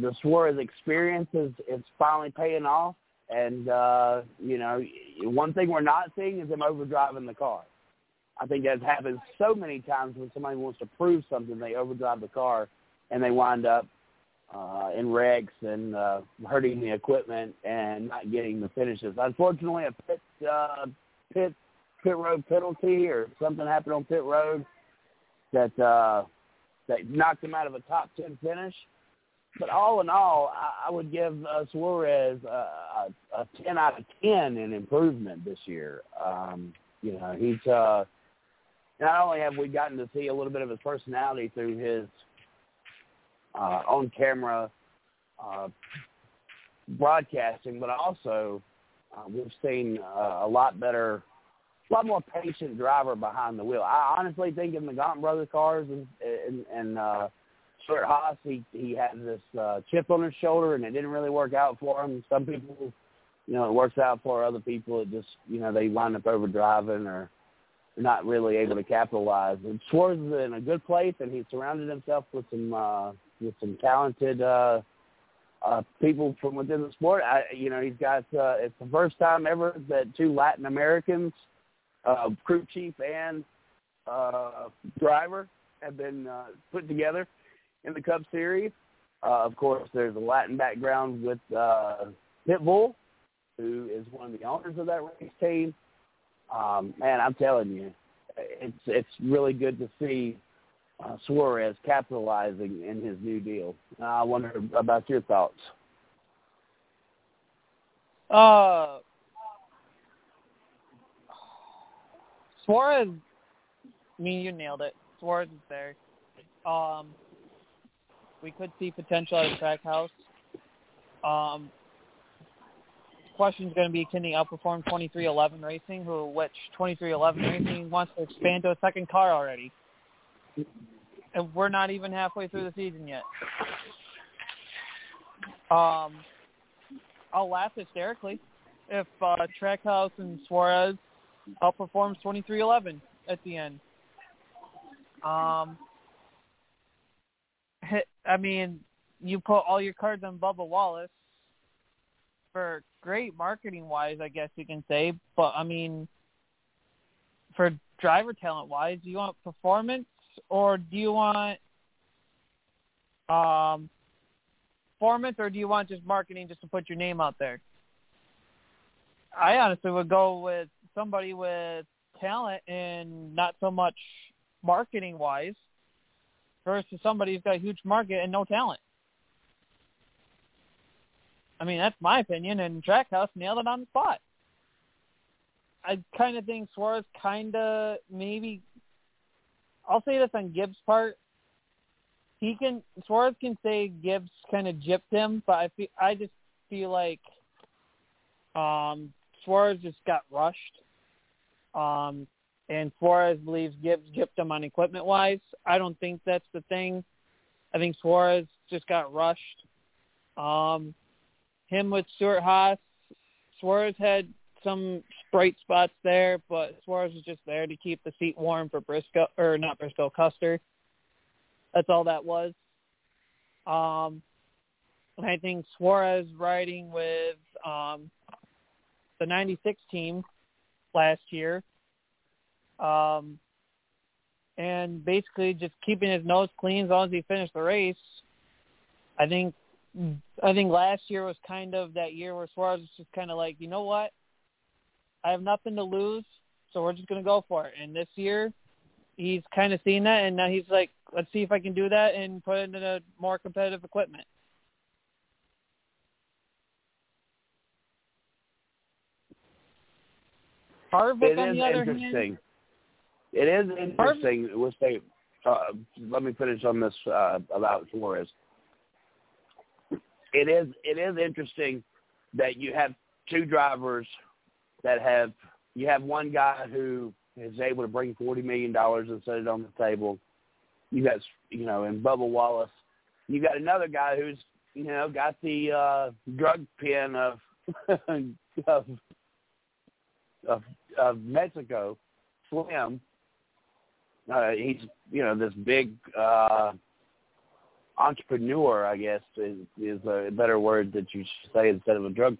the Suarez experience is is finally paying off. And uh, you know, one thing we're not seeing is them overdriving the car. I think that's happened so many times when somebody wants to prove something, they overdrive the car, and they wind up uh, in wrecks and uh, hurting the equipment and not getting the finishes. Unfortunately, a pit uh, pit pit road penalty or something happened on pit road that uh, that knocked him out of a top ten finish. But all in all, I, would give uh, Suarez a, a, a 10 out of 10 in improvement this year. Um, you know, he's uh, not only have we gotten to see a little bit of his personality through his uh, on camera uh, broadcasting, but also uh, we've seen uh, a lot better, a lot more patient driver behind the wheel. I honestly think in the Gaunt Brothers cars and and, and uh, Stewart Haas, he he had this uh, chip on his shoulder, and it didn't really work out for him. Some people, you know, it works out for other people. It just, you know, they wind up over driving or not really able to capitalize. And Suarez is in a good place, and he's surrounded himself with some uh, with some talented uh, uh, people from within the sport. I, you know, he's got. Uh, it's the first time ever that two Latin Americans, uh, crew chief and uh, driver, have been uh, put together in the Cup Series. Uh, of course, there's a Latin background with uh, Pitbull, who is one of the owners of that race team. Um, man, I'm telling you, it's it's really good to see uh, Suarez capitalizing in his new deal. Uh, I wonder about your thoughts. Uh, Suarez, I mean, you nailed it. Suarez is there. Um, we could see potential at Trackhouse. Um, question is going to be, can he outperform 23XI Racing, who which 23XI Racing wants to expand to a second car already? And we're not even halfway through the season yet. Um, I'll laugh hysterically if uh, Trackhouse and Suarez outperforms 2311 at the end. Um, I mean, you put all your cards on Bubba Wallace for great marketing wise, I guess you can say. But I mean, for driver talent wise, do you want performance or do you want um, performance or do you want just marketing just to put your name out there? I honestly would go with somebody with talent and not so much marketing wise versus somebody who's got a huge market and no talent. I mean, that's my opinion, and Trackhouse nailed it on the spot. I kind of think Suarez kind of maybe. I'll say this on Gibbs' part. He can Suarez can say Gibbs kind of gypped him, but I feel I just feel like um, Suarez just got rushed. Um, and Suarez believes Gibbs gypped him on equipment wise. I don't think that's the thing. I think Suarez just got rushed. Um, him with Stewart Haas, Suarez had some bright spots there, but Suarez was just there to keep the seat warm for Briscoe or not Briscoe Custer. That's all that was. Um, I think Suarez riding with um, the '96 team last year um, and basically just keeping his nose clean as long as he finished the race. I think I think last year was kind of that year where Suarez was just kind of like, you know what, I have nothing to lose, so we're just going to go for it. And this year, he's kind of seen that, and now he's like, let's see if I can do that and put it in a more competitive equipment. Harvick, it on is the other interesting. hand, it is interesting. Uh, let me finish on this uh, about Suarez. It is it is interesting that you have two drivers that have you have one guy who is able to bring forty million dollars and set it on the table. You got you know, and Bubba Wallace. You got another guy who's you know got the uh, drug pen of of, of of Mexico, Slim. Uh, he's you know this big uh, entrepreneur, I guess is, is a better word that you should say instead of a drug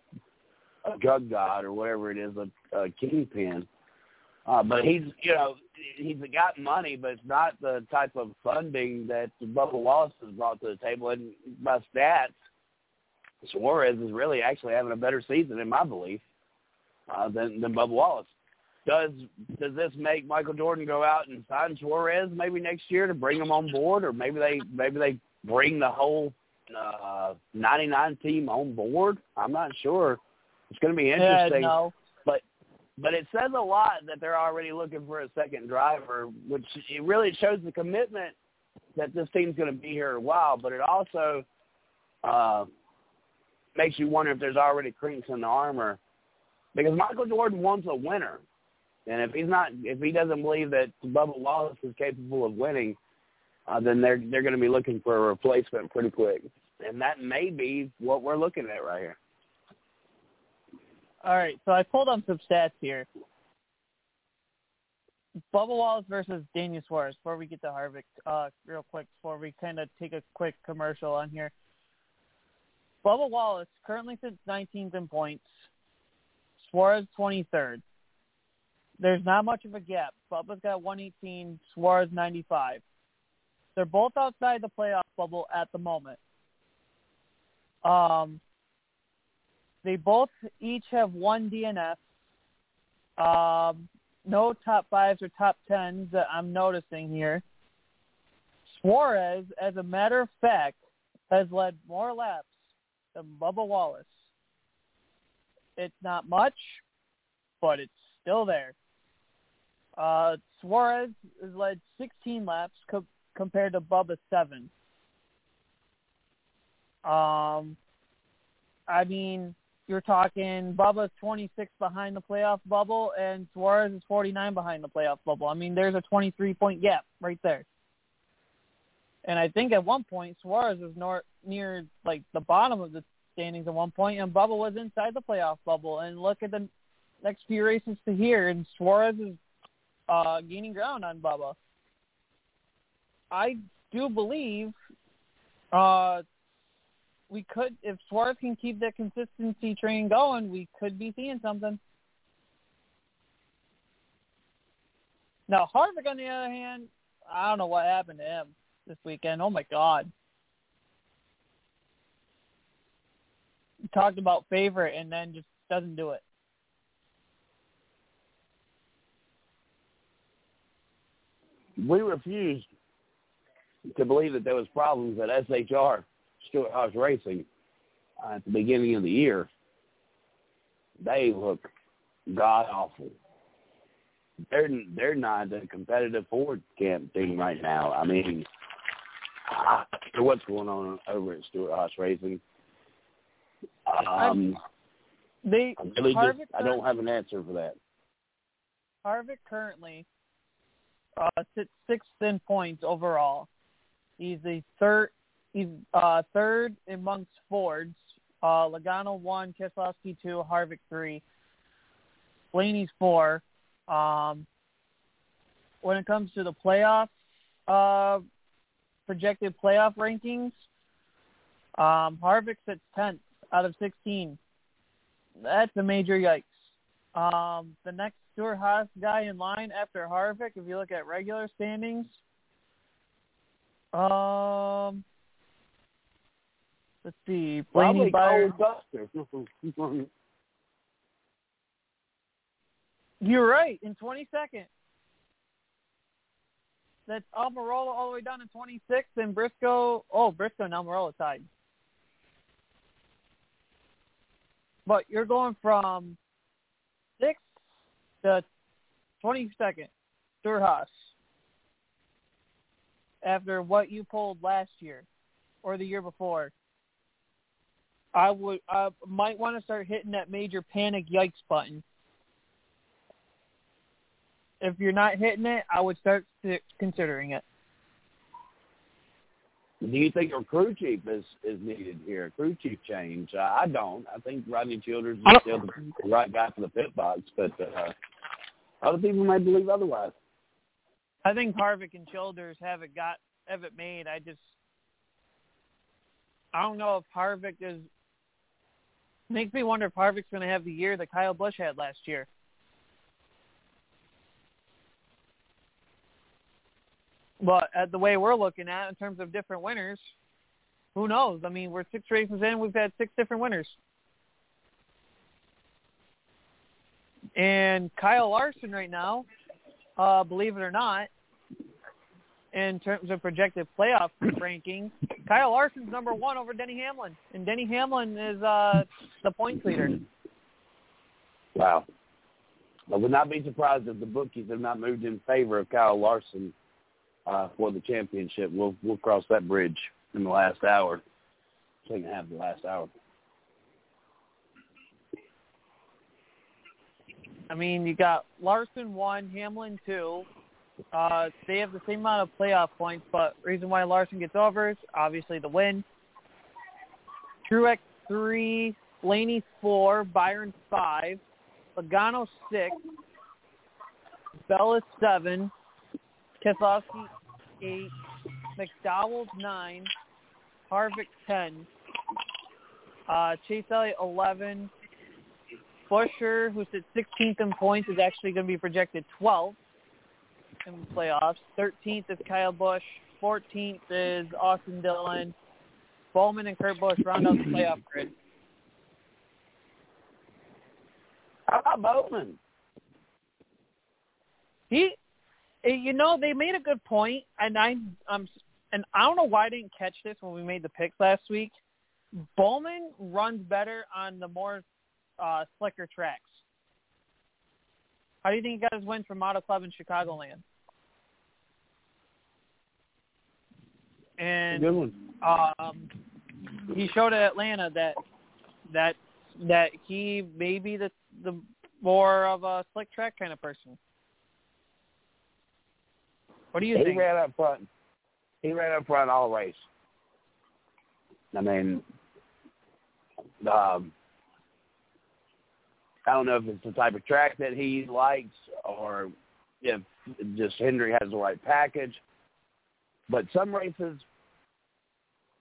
a drug god or whatever it is, a, a kingpin. Uh, but he's, you know, he's got money, but it's not the type of funding that Bubba Wallace has brought to the table. And by stats, Suarez is really actually having a better season, in my belief, uh, than than Bubba Wallace. Does does this make Michael Jordan go out and sign Suarez maybe next year to bring him on board, or maybe they maybe they bring the whole uh, 99 team on board? I'm not sure. It's going to be interesting. Yeah, no. But but it says a lot that they're already looking for a second driver, which it really shows the commitment that this team's going to be here a while. But it also uh, makes you wonder if there's already crinks in the armor because Michael Jordan wants a winner, and if he's not, if he doesn't believe that Bubba Wallace is capable of winning, uh, then they're they're going to be looking for a replacement pretty quick, and that may be what we're looking at right here. All right, so I pulled up some stats here. Bubba Wallace versus Daniel Suarez. Before we get to Harvick, uh, real quick, before we kind of take a quick commercial on here. Bubba Wallace currently sits 19th in points. Suarez 23rd. There's not much of a gap. Bubba's got 118, Suarez 95. They're both outside the playoff bubble at the moment. Um, they both each have one DNF. Um, no top fives or top tens that I'm noticing here. Suarez, as a matter of fact, has led more laps than Bubba Wallace. It's not much, but it's still there. Uh, Suarez has led 16 laps co- compared to Bubba 7. Um, I mean, you're talking Bubba's 26 behind the playoff bubble and Suarez is 49 behind the playoff bubble. I mean, there's a 23 point gap right there. And I think at one point Suarez was nor- near like the bottom of the standings at one point, and Bubba was inside the playoff bubble. And look at the next few races to here, and Suarez is uh, gaining ground on Bubba. I do believe uh, we could, if Suarez can keep that consistency train going, we could be seeing something. Now, Harvick, on the other hand, I don't know what happened to him this weekend. Oh my God! Talked about favorite and then just doesn't do it. We refused to believe that there was problems at SHR Stewart-Haas Racing uh, at the beginning of the year, they look god awful. They're they're not a competitive Ford camp team right now. I mean, I what's going on over at Stewart-Haas Racing. Um, they I really Harvick just I don't have an answer for that. Harvick currently uh, sixth in points overall. He's the third He's uh, third amongst Fords. Uh, Logano one, Keselowski two, Harvick three, Blaney's four. Um, when it comes to the playoff uh, projected playoff rankings, um, Harvick sits tenth out of sixteen. That's a major yikes. Um, the next Stewart-Haas guy in line after Harvick, if you look at regular standings, um, Let's see. Blaney Probably Byron. Cole Custer. You're right. In 22nd. That's Almirola all the way down to 26th, and Briscoe. Oh, Briscoe and Almirola tied. But you're going from sixth to 22nd, Stewart-Haas. After what you pulled last year or the year before. I would I might want to start hitting that major panic yikes button. If you're not hitting it, I would start considering it. Do you think a crew chief is is needed here? A crew chief change? Uh, I don't. I think Rodney Childers is still the right guy for the pit box, but uh, other people might believe otherwise. I think Harvick and Childers have it got have it made. I just I don't know if Harvick is makes me wonder if Harvick's going to have the year that Kyle Busch had last year. But at the way we're looking at in terms of different winners, who knows? I mean, we're six races in, we've had six different winners. And Kyle Larson right now, uh, believe it or not, in terms of projected playoff ranking, Kyle Larson's number one over Denny Hamlin, and Denny Hamlin is uh, the points leader. Wow. I would not be surprised if the bookies have not moved in favor of Kyle Larson uh, for the championship. We'll we'll cross that bridge in the last hour, second half of the last hour. I mean, you got Larson one, Hamlin two, uh, they have the same amount of playoff points, but reason why Larson gets over is obviously the win. Truex three, Blaney four, Byron five, Logano six, Bella seven, Keselowski eight, McDowell nine, Harvick ten, uh, Chase Elliott eleven, Buescher, who sits 16th in points, is actually going to be projected 12th in the playoffs. 13th is Kyle Busch. 14th is Austin Dillon. Bowman and Kurt Busch round out the playoff grid. How about Bowman? He, eh, you know, they made a good point, and I, um, and I don't know why I didn't catch this when we made the picks last week. Bowman runs better on the more uh, slicker tracks. How do you think he got his win from Auto Club in Chicagoland? and um, he showed at Atlanta that that that he may be the the more of a slick track kind of person. What do you he think? He ran up front. He ran up front all race. I mean, um, I don't know if it's the type of track that he likes or if just Hendrick has the right package. But some races,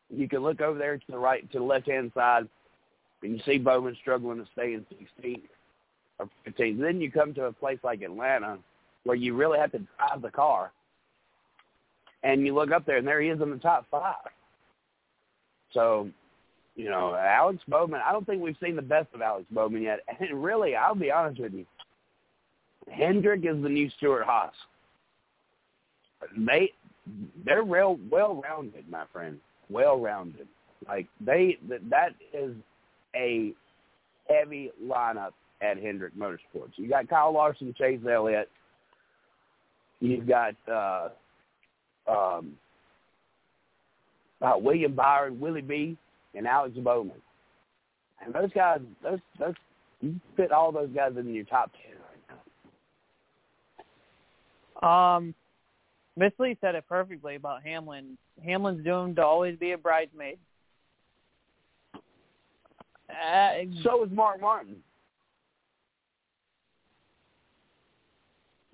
you can look over there to the right, to the left-hand side, and you see Bowman struggling to stay in 16th or 15th. Then you come to a place like Atlanta where you really have to drive the car, and you look up there, and there he is in the top five. So, you know, Alex Bowman, I don't think we've seen the best of Alex Bowman yet. And really, I'll be honest with you, Hendrick is the new Stewart-Haas. They they're real well rounded, my friend. Well rounded. Like they that that is a heavy lineup at Hendrick Motorsports. You got Kyle Larson, Chase Elliott. You've got uh, um, uh, William Byron, Willie B, and Alex Bowman. And those guys, those those you fit all those guys in your top ten right now. Um, Miss Lee said it perfectly about Hamlin. Hamlin's doomed to always be a bridesmaid. Uh, so is Mark Martin.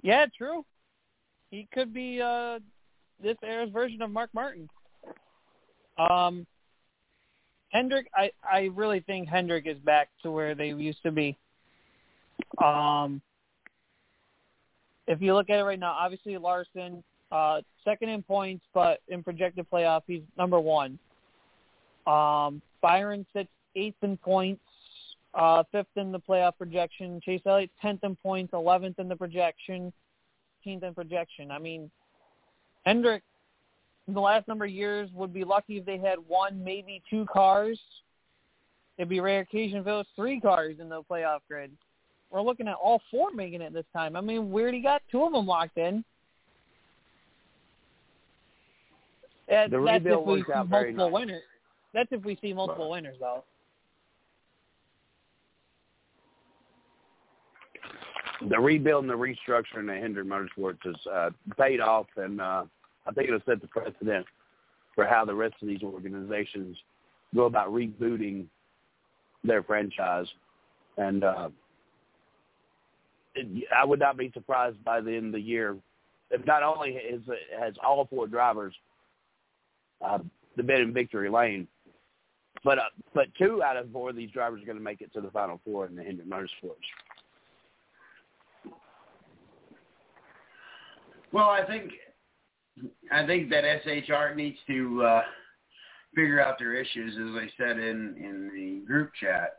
Yeah, true. He could be uh this era's version of Mark Martin. Um Hendrick I I really think Hendrick is back to where they used to be. Um if you look at it right now, obviously Larson, uh, second in points, but in projected playoff, he's number one. Um, Byron sits eighth in points, uh, fifth in the playoff projection. Chase Elliott tenth in points, eleventh in the projection, tenth in projection. I mean, Hendrick, in the last number of years would be lucky if they had one, maybe two cars. It'd be a rare occasion if it was three cars in the playoff grid. We're looking at all four making it this time. I mean, we already got two of them locked in. That, the that's if we see multiple nice. winners. That's if we see multiple but, winners, though. The rebuild and the restructuring of Hendrick Motorsports has uh, paid off, and uh, I think it'll set the precedent for how the rest of these organizations go about rebooting their franchise. And uh, I would not be surprised by the end of the year if not only is has all four drivers uh, been in victory lane, but uh, but two out of four of these drivers are going to make it to the final four in the Hendrick Motorsports. Well, I think I think that SHR needs to uh, figure out their issues, as I said in in the group chat.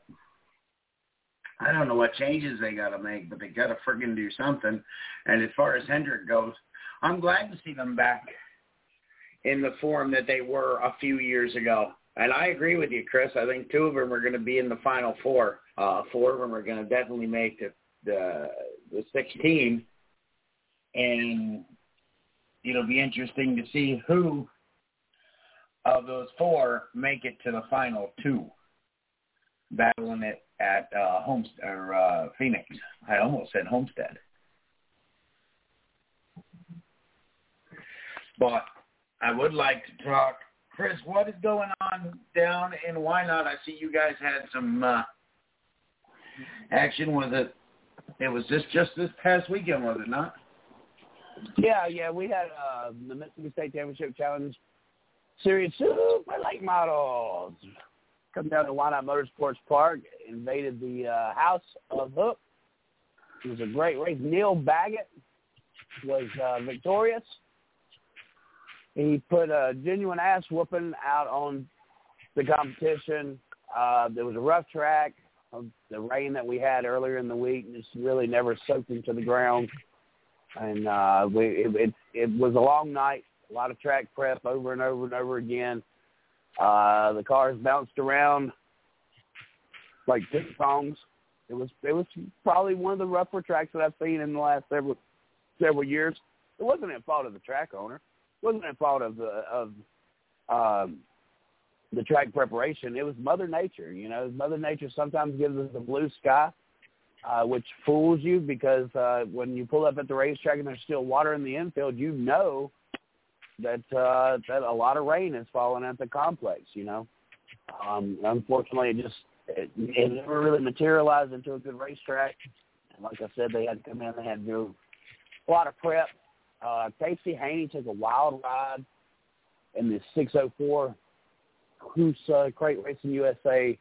I don't know what changes they got to make, but they got to friggin' do something. And as far as Hendrick goes, I'm glad to see them back in the form that they were a few years ago. And I agree with you, Chris. I think two of them are going to be in the final four. Uh, four of them are going to definitely make the the, the 16. And it'll be interesting to see who of those four make it to the final two, battling it at uh, Homestead or uh, Phoenix. I almost said Homestead. But I would like to talk, Chris. What is going on down in Whynot? I see you guys had some uh, action. Was it? It was just just this past weekend, was it not? Yeah, yeah. We had uh, the Mississippi State Championship Challenge Series Super Late Models come down to Whynot Motorsports Park, invaded the uh, House of Hook. It was a great race. Neil Baggett was uh, victorious. He put a genuine ass whooping out on the competition. Uh, there was a rough track. The rain that we had earlier in the week just really never soaked into the ground, and uh, we, it, it, it was a long night. A lot of track prep over and over and over again. Uh, the cars bounced around like ping pongs. It was it was probably one of the rougher tracks that I've seen in the last several several years. It wasn't at fault of the track owner. It wasn't at fault of the of um, the track preparation. It was Mother Nature. You know, Mother Nature sometimes gives us the blue sky, uh, which fools you because uh, when you pull up at the racetrack and there's still water in the infield, you know that uh, that a lot of rain has fallen at the complex. You know, um, unfortunately, it just it, it never really materialized into a good racetrack. And like I said, they had to come in. They had to do a lot of prep. Uh, Casey Haney took a wild ride in the 604 Cruise Crate Racing USA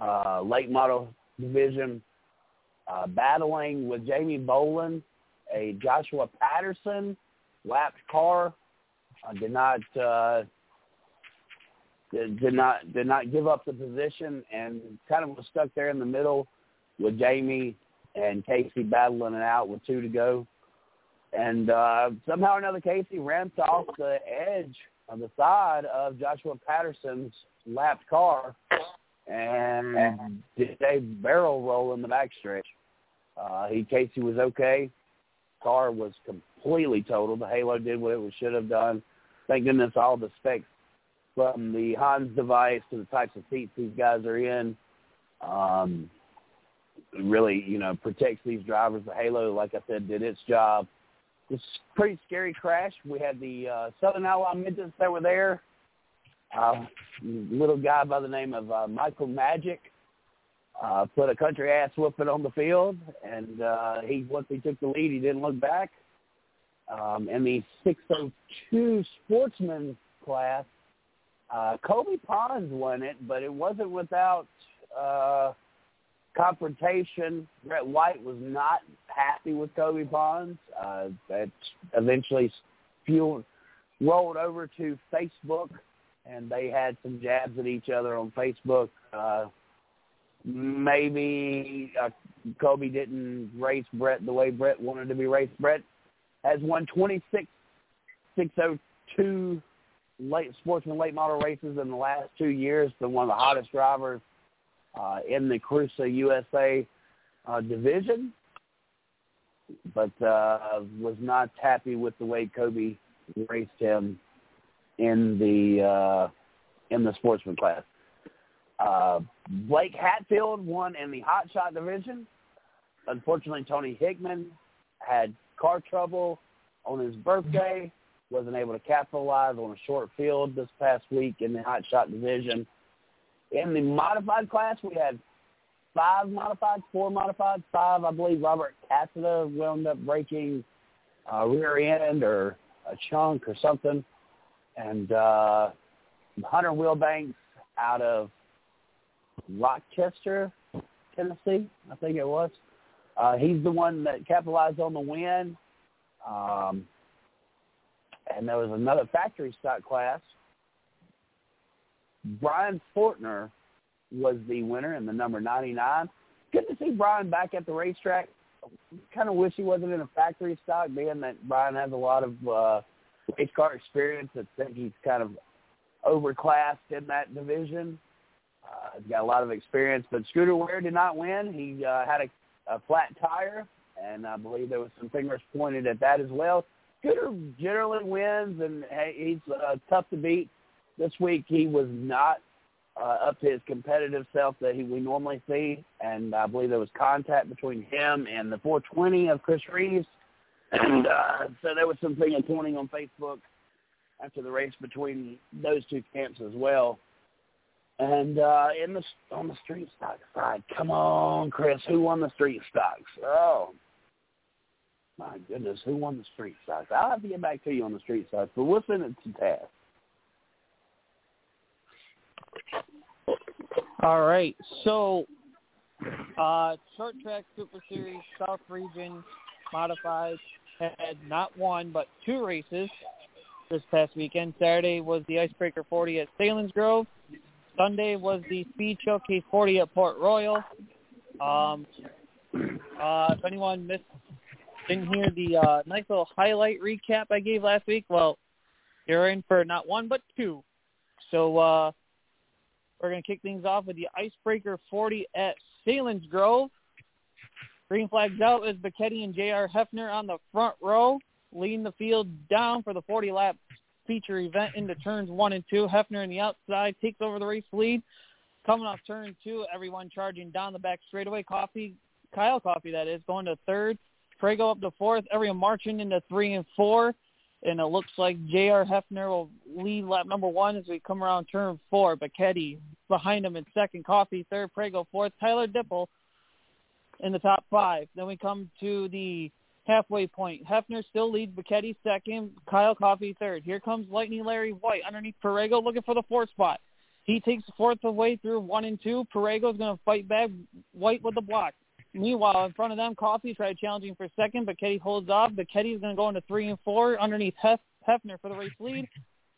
uh, late model division, uh, battling with Jamie Boland, a Joshua Patterson lapped car uh, did not uh, did, did not did not give up the position and kind of was stuck there in the middle with Jamie and Casey battling it out with two to go. And uh, somehow or another, Casey ramped off the edge on the side of Joshua Patterson's lapped car and did a barrel roll in the backstretch. Uh, he Casey was okay. Car was completely totaled. The Halo did what it was, should have done thank goodness all the specs from the Hans device to the types of seats these guys are in um, really, you know, protects these drivers. The Halo, like I said, did its job. It's pretty scary crash. We had the uh, Southern Outlaw midgets that were there. Uh, little guy by the name of uh, Michael Magic uh, put a country ass whooping on the field, and uh, he once he took the lead, he didn't look back. Um, in the 602 sportsman class, uh, Kobe Pons won it, but it wasn't without uh, confrontation. Brett White was not happy with Kobe Pons. Uh, that eventually fueled, rolled over to Facebook, and they had some jabs at each other on Facebook. Uh, maybe uh, Kobe didn't race Brett the way Brett wanted to be raced. Brett has won 26 602 late sportsman late model races in the last two years. Been one of the hottest drivers uh, in the Cruiser USA uh, division, but uh, was not happy with the way Kobe raced him in the uh, in the sportsman class. Uh, Blake Hatfield won in the hot shot division. unfortunately, Tony Hickman had car trouble on his birthday. Wasn't able to capitalize on a short field this past week in the hot shot division. In the modified class, we had five modified, four modified, five. I believe Robert Cassida wound up breaking a rear end or a chunk or something. And uh, Hunter Wilbanks out of Rochester, Tennessee, I think it was. Uh, he's the one that capitalized on the win. Um, and there was another factory stock class. Brian Fortner was the winner in the number 99. Good to see Brian back at the racetrack. Kind of wish he wasn't in a factory stock, being that Brian has a lot of uh, race car experience. I think he's kind of overclassed in that division. Uh, he's got a lot of experience, but Scooter Ware did not win. He uh, had a, a flat tire, and I believe there was some fingers pointed at that as well. Scooter generally wins, and he's uh, tough to beat. This week he was not uh, up to his competitive self that he, we normally see, and I believe there was contact between him and the 420 of Chris Reeves, and uh, so there was some finger pointing on Facebook after the race between those two camps as well. And uh, in the on the street stock side, come on, Chris, who won the street stocks? Oh, my goodness, who won the street stocks? I'll have to get back to you on the street stocks, but we'll send it to Taz. All right, so uh, short track Super Series South Region modified had not one but two races this past weekend. Saturday was the Icebreaker 40 at Selinsgrove. Sunday was the Speed Showcase 40 at Port Royal. Um, uh, if anyone missed, didn't hear the uh, nice little highlight recap I gave last week, well, you're in for not one but two. So uh, we're going to kick things off with the Icebreaker 40 at Selinsgrove. Green flags out is Bachetti and J.R. Heffner on the front row, leading the field down for the 40-lap feature event into turns one and two. Heffner in the outside takes over the race lead. Coming off turn two, everyone charging down the back straightaway. Coffey, Kyle Coffey, that is, going to third. Perego up to fourth. Everyone marching into three and four. And it looks like J.R. Heffner will lead lap number one as we come around turn four. Bachetti behind him in second. Coffey third. Perego fourth. Tyler Dippel in the top five. Then we come to the halfway point. Heffner still leads Bachetti second, Kyle Coffey third. Here comes Lightning Larry White underneath Perego looking for the fourth spot. He takes the fourth away through one and two. Perego's going to fight back. White with the block. Meanwhile, in front of them, Coffey tried challenging for second. but Bachetti holds off. Bachetti's going to go into three and four underneath Hef- Heffner for the race lead.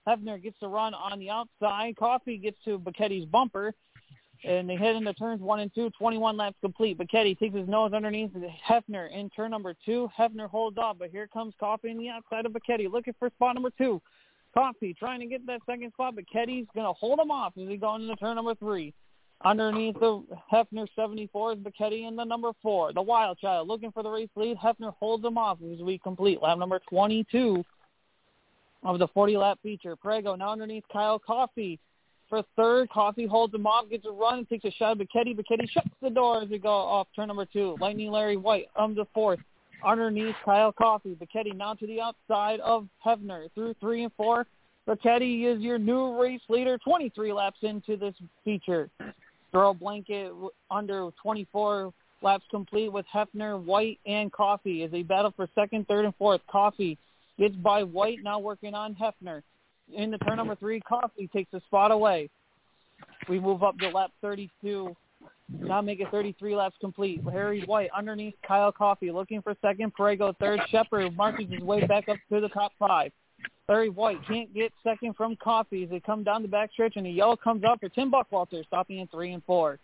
Heffner gets the run on the outside. Coffey gets to Bachetti's bumper and they head into turns one and two, 21 laps complete. Bachetti takes his nose underneath Heffner in turn number two. Heffner holds off, but here comes Coffey on the outside of Bachetti, looking for spot number two. Coffey trying to get that second spot. Bachetti's going to hold him off as he goes into turn number three. Underneath the Heffner 74 is Bachetti in the number four. The Wild Child looking for the race lead. Heffner holds him off as we complete lap number 22 of the 40-lap feature. Perego now underneath Kyle Coffey for third. Coffey holds him off, gets a run, takes a shot at Bachetti. Bachetti shuts the door as we go off turn number two. Lightning Larry White on the fourth. Underneath Kyle Coffey. Bachetti now to the outside of Heffner through three and four. Bachetti is your new race leader 23 laps into this feature. Throw blanket under 24 laps complete with Heffner, White, and Coffey as they battle for second, third, and fourth. Coffey gets by White, now working on Heffner into turn number three. Coffey takes a spot away. We move up to lap 32. Now make it 33 laps complete. Harry White underneath Kyle Coffey looking for second. Perego third. Shepard marches his way back up to the top five. Larry White can't get second from Coffey as they come down the backstretch, and a yellow comes up for Tim Buckwalter, stopping in three and four.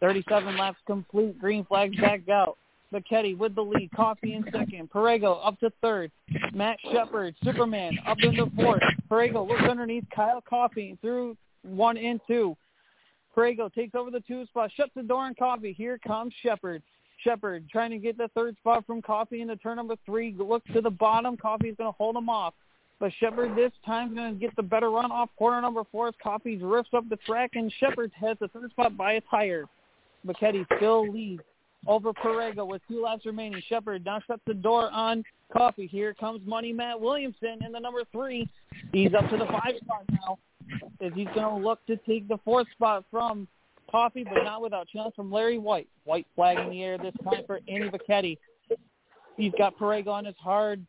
37 laps complete. Green flags back out. Bachetti with the lead. Coffey in second. Perego up to third. Matt Shepard, Superman, up into fourth. Perego looks underneath Kyle Coffey through one and two. Perego takes over the two spot, shuts the door on Coffey. Here comes Shepard. Shepard trying to get the third spot from Coffey into turn number three. Looks to the bottom. Coffey's going to hold him off. But Shepard this time is going to get the better run off corner number four as Coffey drifts up the track, and Shepard has the third spot by a tire. Bachetti still leads over Perego with two laps remaining. Shepard now shuts the door on Coffey. Here comes Money Matt Williamson in the number three. He's up to the five spot now as he's going to look to take the fourth spot from Coffey, but not without challenge from Larry White. White flag in the air this time for Andy Bachetti. He's got Perego on his hard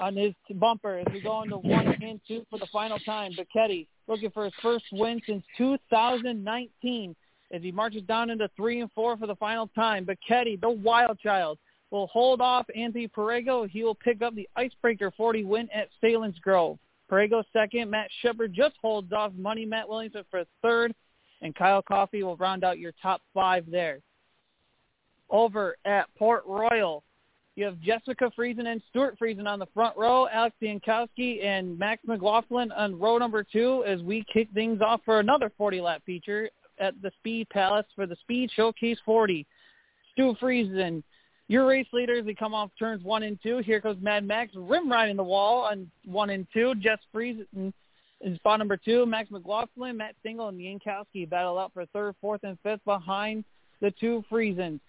on his bumper as we go into one and two for the final time. Bachetti looking for his first win since 2019 as he marches down into three and four for the final time. but Bachetti, the wild child, will hold off Anthony Perego. He will pick up the Icebreaker 40 win at Selinsgrove. Perego second. Matt Shepard just holds off Money Matt Williamson for third. And Kyle Coffey will round out your top five there. Over at Port Royal, you have Jessica Friesen and Stuart Friesen on the front row, Alex Yankowski and Max McLaughlin on row number two as we kick things off for another 40-lap feature at the Speed Palace for the Speed Showcase 40. Stu Friesen, your race leaders, they come off turns one and two. Here comes Mad Max, rim riding the wall on one and two. Jess Friesen is spot number two. Max McLaughlin, Matt Stengel, and Yankowski battle out for third, fourth, and fifth behind the two Friesens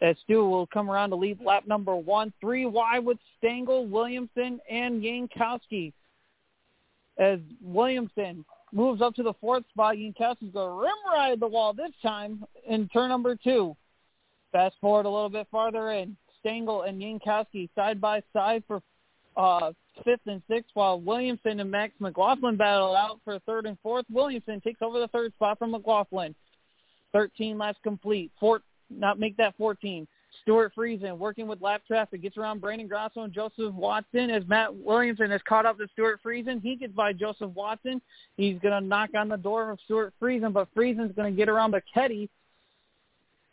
as Stu will come around to lead lap number one. Three wide with Stengel, Williamson, and Yankowski. As Williamson moves up to the fourth spot, Yankowski's going to rim ride the wall this time in turn number two. Fast forward a little bit farther in. Stengel and Yankowski side by side for uh, fifth and sixth, while Williamson and Max McLaughlin battle out for third and fourth. Williamson takes over the third spot from McLaughlin. 13 laps complete. Four, not make that 14. Stuart Friesen working with lap traffic gets around Brandon Grosso and Joseph Watson as Matt Williamson has caught up to Stuart Friesen. He gets by Joseph Watson. He's going to knock on the door of Stuart Friesen, but Friesen's going to get around Bachetti.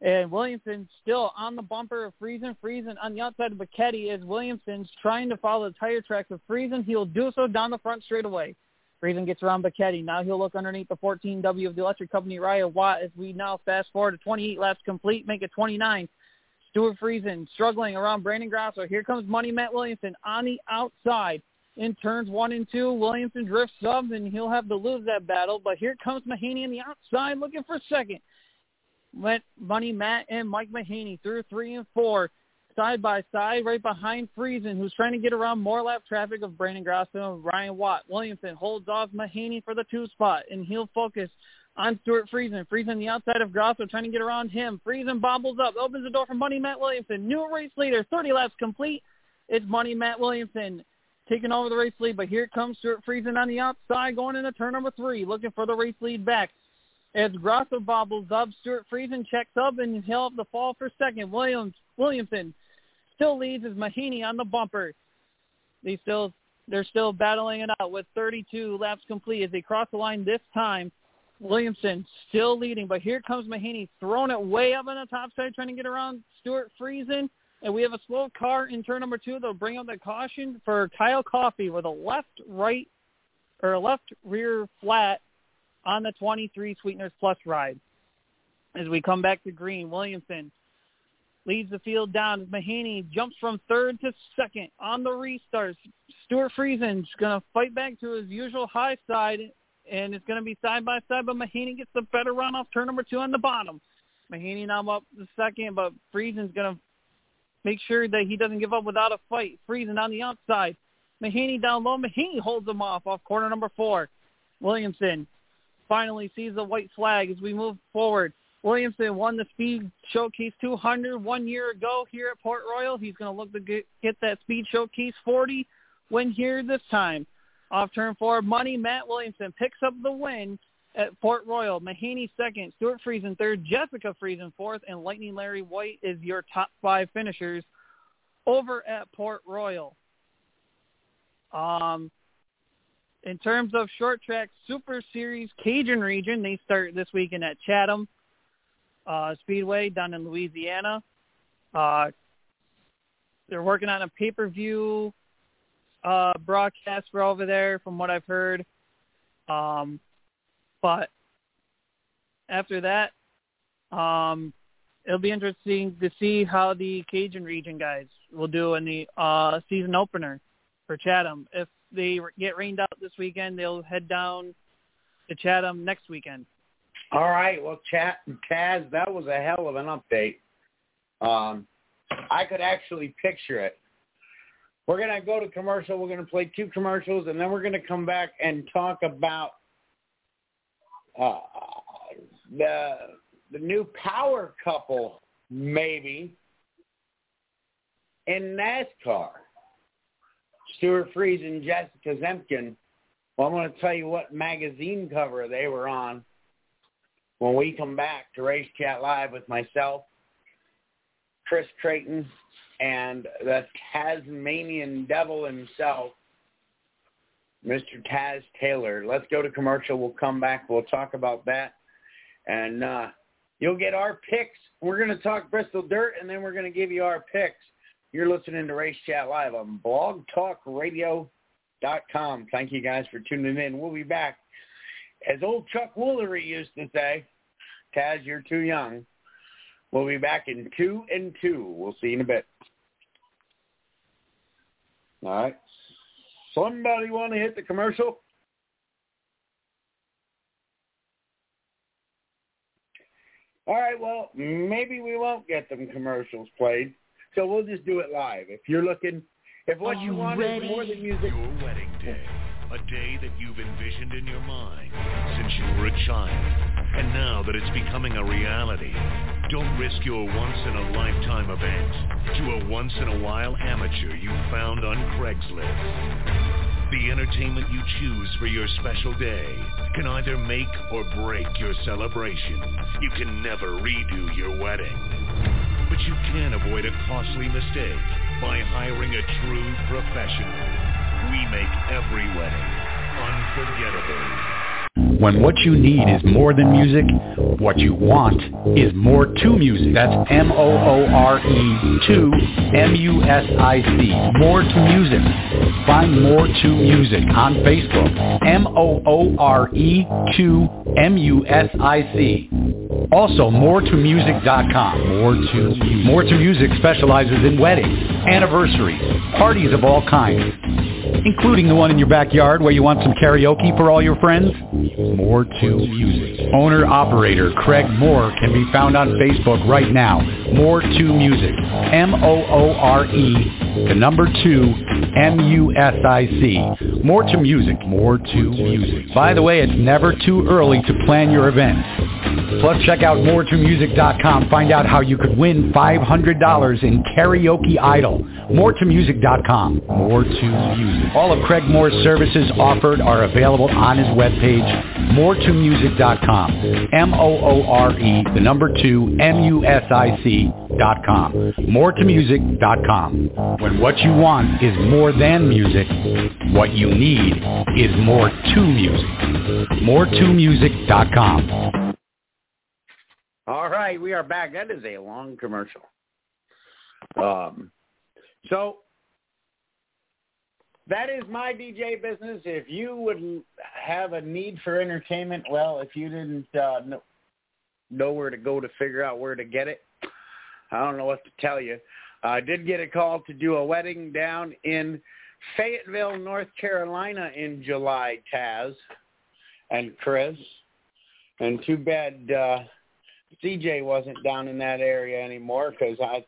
And Williamson still on the bumper of Friesen. Friesen on the outside of Bachetti as Williamson's trying to follow the tire tracks of Friesen. He'll do so down the front straightaway. Friesen gets around Bachetti. Now he'll look underneath the 14W of the electric company, Ryan Watt, as we now fast forward to 28 laps complete, make it 29. Stuart Friesen struggling around Brandon Grosso. Here comes Money Matt Williamson on the outside in turns one and two. Williamson drifts up, and he'll have to lose that battle. But here comes Mahaney on the outside looking for second. Went Money Matt and Mike Mahaney through three and four side by side, right behind Friesen, who's trying to get around more lap traffic of Brandon Grosso and Ryan Watt. Williamson holds off Mahaney for the two spot, and he'll focus on Stuart Friesen. Friesen the outside of Grosso, trying to get around him. Friesen bobbles up, opens the door for Money Matt Williamson. New race leader, 30 laps complete. It's Money Matt Williamson taking over the race lead, but here comes Stuart Friesen on the outside, going into turn number three, looking for the race lead back. As Grosso bobbles up, Stuart Friesen checks up, and he'll have the fall for second. Williams Williamson still leads is Mahaney on the bumper. They still they're still battling it out with 32 laps complete as they cross the line this time. Williamson still leading, but here comes Mahaney throwing it way up on the top side, trying to get around Stuart Friesen. And we have a slow car in turn number two. They'll bring out the caution for Kyle Coffey with a left right or a left rear flat on the 23 Sweeteners Plus ride. As we come back to green, Williamson leads the field down Mahaney jumps from third to second on the restart. Stuart Friesen's going to fight back to his usual high side, and it's going to be side by side, but Mahaney gets the better run off turn number two on the bottom. Mahaney now up the second, but Friesen's going to make sure that he doesn't give up without a fight. Friesen on the outside. Mahaney down low. Mahaney holds him off off corner number four. Williamson finally sees the white flag as we move forward. Williamson won the Speed Showcase 200 one year ago here at Port Royal. He's going to look to get, that Speed Showcase 40 win here this time. Off turn four, Money Matt Williamson picks up the win at Port Royal. Mahaney second, Stuart Friesen third, Jessica Friesen fourth, and Lightning Larry White is your top five finishers over at Port Royal. Um, in terms of short track Super Series Cajun region, they start this weekend at Chatham uh, Speedway down in Louisiana. Uh, they're working on a pay-per-view uh, broadcast for over there, from what I've heard. Um, but after that, um, it'll be interesting to see how the Cajun region guys will do in the uh, season opener for Chatham. If they get rained out this weekend, they'll head down to Chatham next weekend. All right. Well, Chat Taz, that was a hell of an update. Um, I could actually picture it. We're gonna go to commercial. We're gonna play two commercials, and then we're gonna come back and talk about uh, the the new power couple, maybe in NASCAR. Stuart Freeze and Jessica Zemken. Well, I'm going to tell you what magazine cover they were on when we come back to Race Chat Live with myself, Chris Creighton, and the Tasmanian Devil himself, Mr. Taz Taylor. Let's go to commercial. We'll come back. We'll talk about that. And uh, you'll get our picks. We're going to talk Bristol Dirt, and then we're going to give you our picks. You're listening to Race Chat Live on blogtalkradio.com. Thank you guys for tuning in. We'll be back. As old Chuck Woolery used to say, Taz, you're too young. We'll be back in two and two. We'll see you in a bit. All right. Somebody want to hit the commercial? All right, well, maybe we won't get them commercials played. So we'll just do it live. If you're looking, if what you, you want is more than music, Your wedding day. A day that you've envisioned in your mind since you were a child. And now that it's becoming a reality, don't risk your once-in-a-lifetime event to a once-in-a-while amateur you found on Craigslist. The entertainment you choose for your special day can either make or break your celebration. You can never redo your wedding. But you can avoid a costly mistake by hiring a true professional. We make every wedding unforgettable. When what you need is more than music, what you want is more to music. That's M-O-O-R-E 2 M-U-S-I-C. More to music. Find More to Music on Facebook. M-O-O-R-E 2 M-U-S-I-C. Also, moretomusic.com. More to. More to Music specializes in weddings, anniversaries, parties of all kinds, including the one in your backyard where you want some karaoke for all your friends. More to Music. Owner-operator Craig Moore can be found on Facebook right now. More to Music. M-O-O-R-E, the number two, M-U-S-I-C. More to Music. More to Music. By the way, it's never too early to plan your event. Plus, check out moretomusic.com. Find out how you could win $500 in Karaoke Idol. Moretomusic.com. More to Music. All of Craig Moore's services offered are available on his webpage, moretomusic.com. M-O-O-R-E, the number two, M-U-S-I-C dot com. Moretomusic.com. When what you want is more than music, what you need is more to music. Moretomusic.com. All right, we are back. That is a long commercial. Um, so that is my DJ business. If you would have a need for entertainment, well, if you didn't uh, know, know where to go to figure out where to get it, I don't know what to tell you. I did get a call to do a wedding down in Fayetteville, North Carolina in July, Taz and Chris. And too bad uh, CJ wasn't down in that area anymore because I'd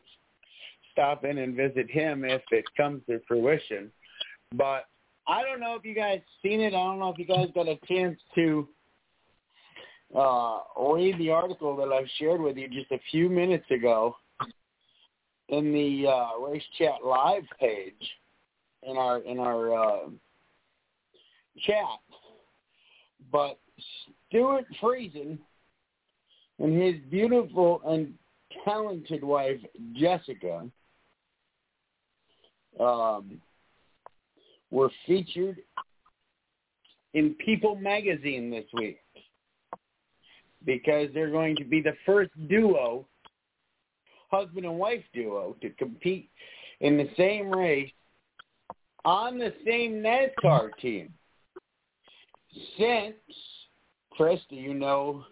stop in and visit him if it comes to fruition. But I don't know if you guys seen it. I don't know if you guys got a chance to uh, read the article that I shared with you just a few minutes ago in the uh, Race Chat Live page in our in our uh, chat. But Stuart Friesen and his beautiful and talented wife Jessica um, were featured in People magazine this week because they're going to be the first duo, husband and wife duo, to compete in the same race on the same NASCAR team. Since, Chris, do you know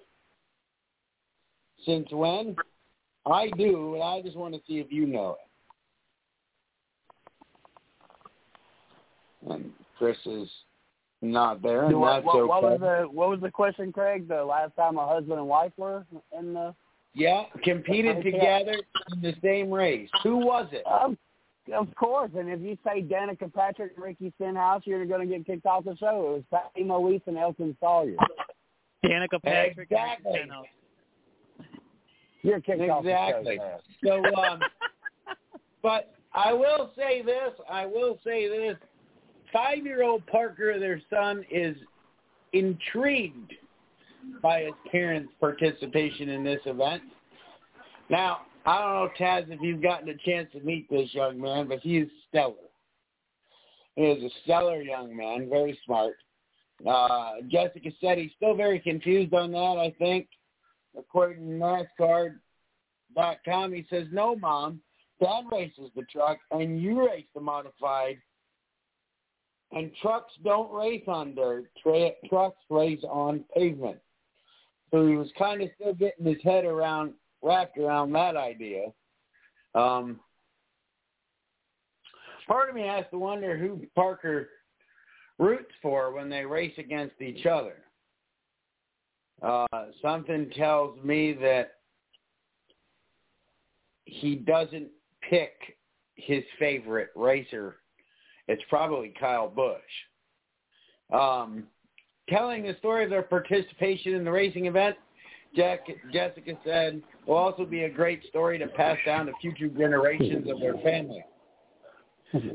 since when? I do, and I just want to see if you know it. And Chris is not there, and what, that's what, okay. what was the what was the question, Craig? The last time a husband and wife were in the Yeah, competed Okay. together in the same race. Who was it? Of, of course, and if you say Danica Patrick and Ricky Stenhouse, you're going to get kicked off the show. It was Patty Moise and Elton Sawyer. Danica Patrick. Exactly. And Stenhouse. You're kicked off the Exactly. So, um, but I will say this. I will say this. Five-year-old Parker, their son, is intrigued by his parents' participation in this event. Now, I don't know, Taz, if you've gotten a chance to meet this young man, but he is stellar. He is a stellar young man, very smart. Uh, Jessica said he's still very confused on that, I think. According to NASCAR.com, he says, no, Mom, Dad races the truck and you race the modified. And trucks don't race on dirt. Tra- trucks race on pavement. So he was kind of still getting his head around, wrapped around that idea. Um, part of me has to wonder who Parker roots for when they race against each other. Uh, something tells me that he doesn't pick his favorite racer. It's probably Kyle Busch. Um, telling the story of their participation in the racing event, Jack, Jessica said, will also be a great story to pass down to future generations of their family.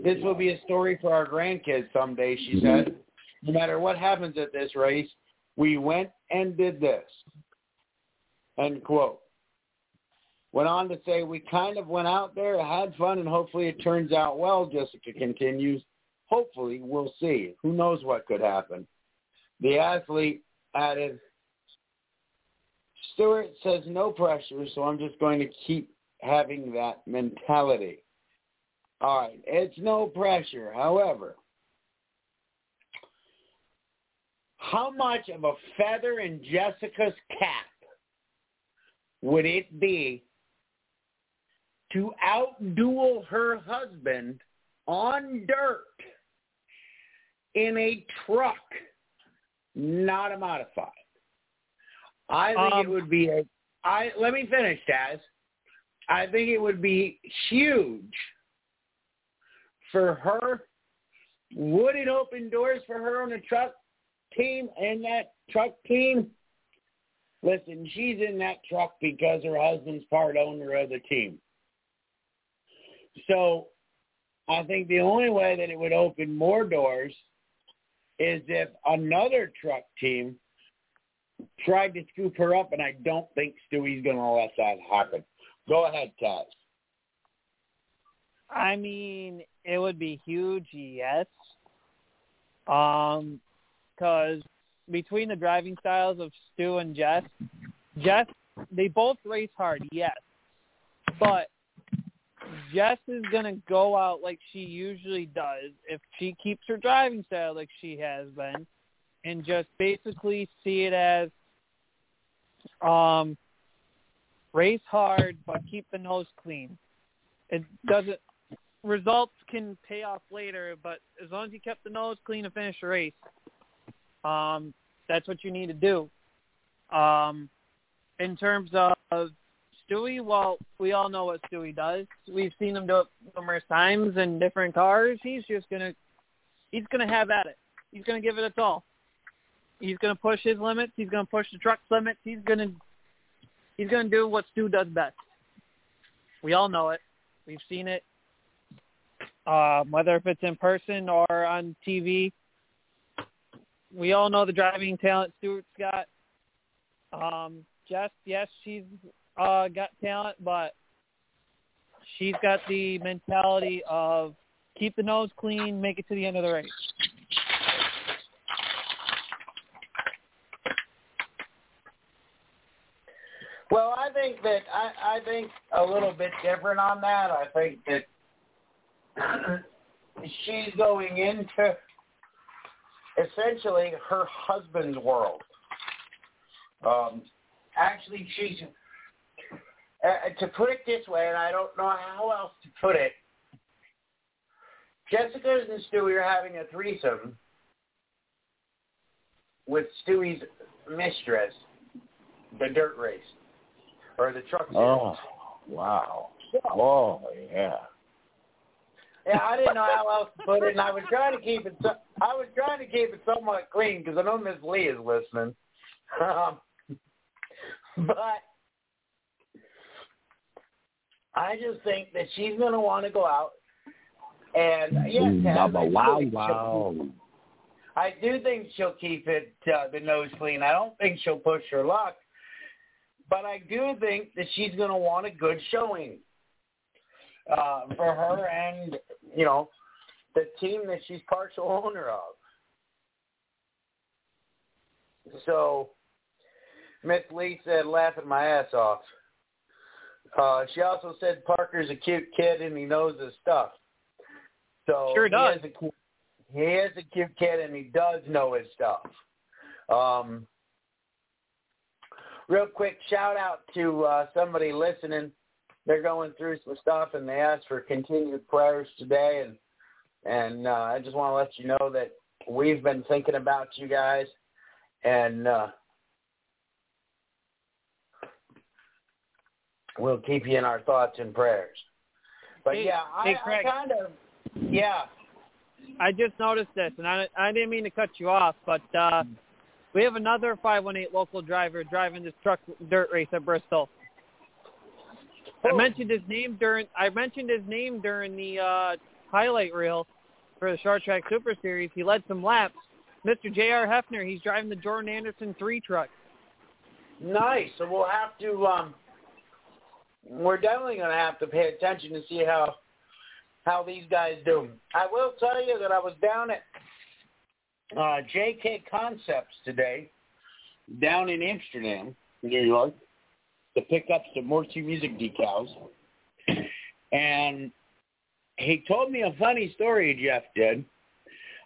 This will be a story for our grandkids someday, she said. No matter what happens at this race, we went and did this. End quote. Went on to say, we kind of went out there, had fun, and hopefully it turns out well, Jessica continues. Hopefully, we'll see. Who knows what could happen. The athlete added, Stuart says no pressure, so I'm just going to keep having that mentality. All right, it's no pressure. However, how much of a feather in Jessica's cap would it be to outduel her husband on dirt in a truck, not a modified? I think it Um, would be a. I let me finish, Taz. I think it would be huge for her. Would it open doors for her on the truck team and that truck team? Listen, she's in that truck because her husband's part owner of the team. So I think the only way that it would open more doors is if another truck team tried to scoop her up, and I don't think Stewie's going to let that happen. Go ahead, Taz. I mean, it would be huge, yes. Um, because between the driving styles of Stu and Jess, Jess, they both race hard, yes, but Jess is gonna go out like she usually does if she keeps her driving style like she has been, and just basically see it as, um, race hard but keep the nose clean. It doesn't results can pay off later, but as long as you kept the nose clean and finished the race, um, that's what you need to do. Um, in terms of Stewie, well, we all know what Stewie does. We've seen him do it numerous times in different cars. He's just gonna, he's gonna have at it. He's gonna give it its all. He's gonna push his limits. He's gonna push the truck's limits. He's gonna, he's gonna do what Stu does best. We all know it. We've seen it um, whether if it's in person or on TV. We all know the driving talent Stewart's got. Um, Jess, yes, she's uh, got talent, but she's got the mentality of keep the nose clean, make it to the end of the race. Well, I think that I, I think a little bit different on that. I think that she's going into essentially her husband's world. Um, actually, she's uh, to put it this way, and I don't know how else to put it. Jessica and Stewie are having a threesome with Stewie's mistress, the dirt race or the truck series. Oh, wow. Oh, yeah. Yeah, I didn't know how else to put it, and I was trying to keep it. So, I was trying to keep it somewhat clean because I know Miss Lee is listening. Um, but I just think that she's going to want to go out and yes, I do wow, think wow. she'll- I do think she'll keep it uh, the nose clean. I don't think she'll push her luck, but I do think that she's going to want a good showing uh, for her and you know the team that she's partial owner of. So Miss Lee said, laughing my ass off. Uh, she also said Parker's a cute kid and he knows his stuff. So Sure he does. is a he is a cute kid and he does know his stuff. Um, real quick shout out to uh, somebody listening. They're going through some stuff and they asked for continued prayers today and and uh, I just want to let you know that we've been thinking about you guys and uh, we'll keep you in our thoughts and prayers. But Hey- yeah, I, hey, I Craig. kind of yeah. I just noticed this, and I I didn't mean to cut you off, but uh, we have another 518 local driver driving this truck dirt race at Bristol. I mentioned his name during I mentioned his name during the uh, highlight reel for the Short Track Super Series. He led some laps. Mr. J.R. Heffner, he's driving the Jordan Anderson three truck. Nice. So we'll have to. Um, we're definitely going to have to pay attention to see how how these guys do. I will tell you that I was down at uh, JK Concepts today, down in Amsterdam, New York, to pick up some more two music decals, and he told me a funny story. Jeff did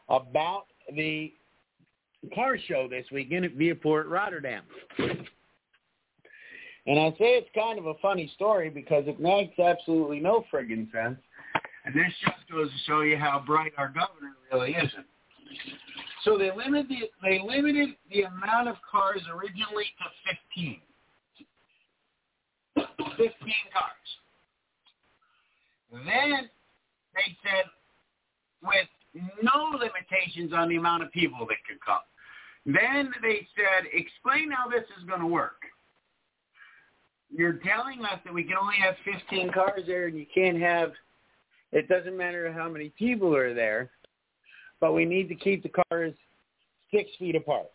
about the car show this weekend at Viaport Rotterdam. And I say it's kind of a funny story because it makes absolutely no friggin' sense. And this just goes to show you how bright our governor really isn't. So they limited the, they limited the amount of cars originally to 15. 15 cars. Then they said with no limitations on the amount of people that could come. Then they said, explain how this is going to work. You're telling us that we can only have 15 cars there and you can't have, it doesn't matter how many people are there, but we need to keep the cars six feet apart.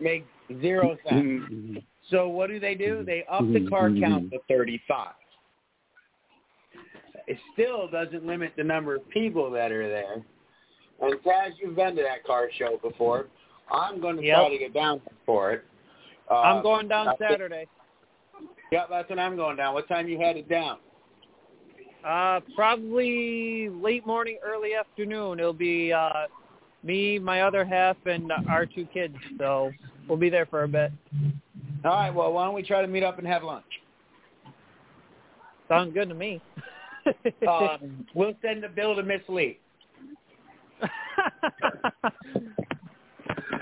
Make zero mm-hmm. sense. So what do they do? Mm-hmm. They up the mm-hmm. car count to 35. It still doesn't limit the number of people that are there. And Taz, you've been to that car show before. I'm going to Yep. try to get down for it. Uh, I'm going down I think- Saturday. Yeah, that's when I'm going down. What time you headed down? Uh, probably late morning, early afternoon. It'll be uh, me, my other half, and our two kids. So we'll be there for a bit. All right. Well, why don't we try to meet up and have lunch? Sounds good to me. Um, we'll send the bill to Miss Lee. okay,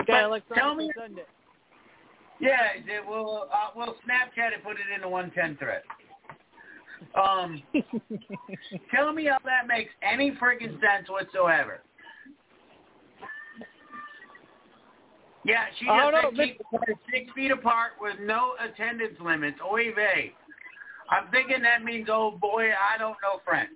But tell me- send it. Yeah, we'll uh, we'll Snapchat and put it in the 110 thread. Um, tell me how that makes any freaking sense whatsoever. Yeah, she just Oh, no, said keep six feet apart with no attendance limits. Oy vey. I'm thinking that means, oh boy, I don't know French.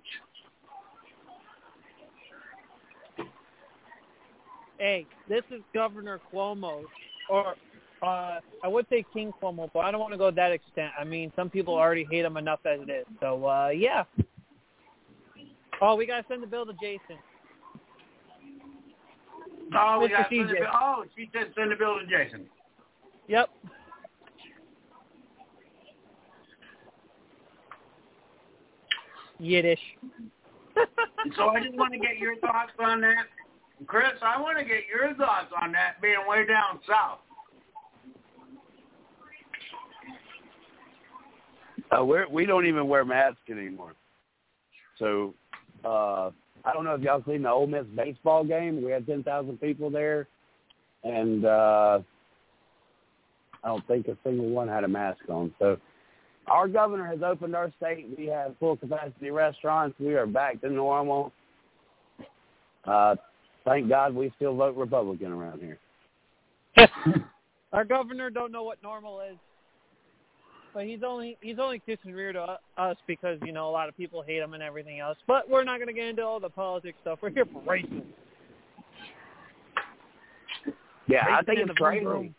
Hey, this is Governor Cuomo, or uh, I would say King Cuomo, but I don't want to go that extent. I mean, some people already hate him enough as it is. So uh, yeah. Oh, we gotta send the bill to Jason. Oh, we Mr. got send the bill. Oh, she said send the bill to Jason. Yep. Yiddish. So I just want to get your thoughts on that. Chris, I want to get your thoughts on that being way down south. Uh, we're, we don't even wear masks anymore. So uh, I don't know if y'all seen the Ole Miss baseball game. We had 10,000 people there, and uh, I don't think a single one had a mask on. So our governor has opened our state. We have full capacity restaurants. We are back to normal. Uh, thank God we still vote Republican around here. Our governor don't know what normal is, but he's only he's only kissing rear to us because you know a lot of people hate him and everything else. But we're not going to get into all the politics stuff. We're here for racing. Yeah, I think it's crazy.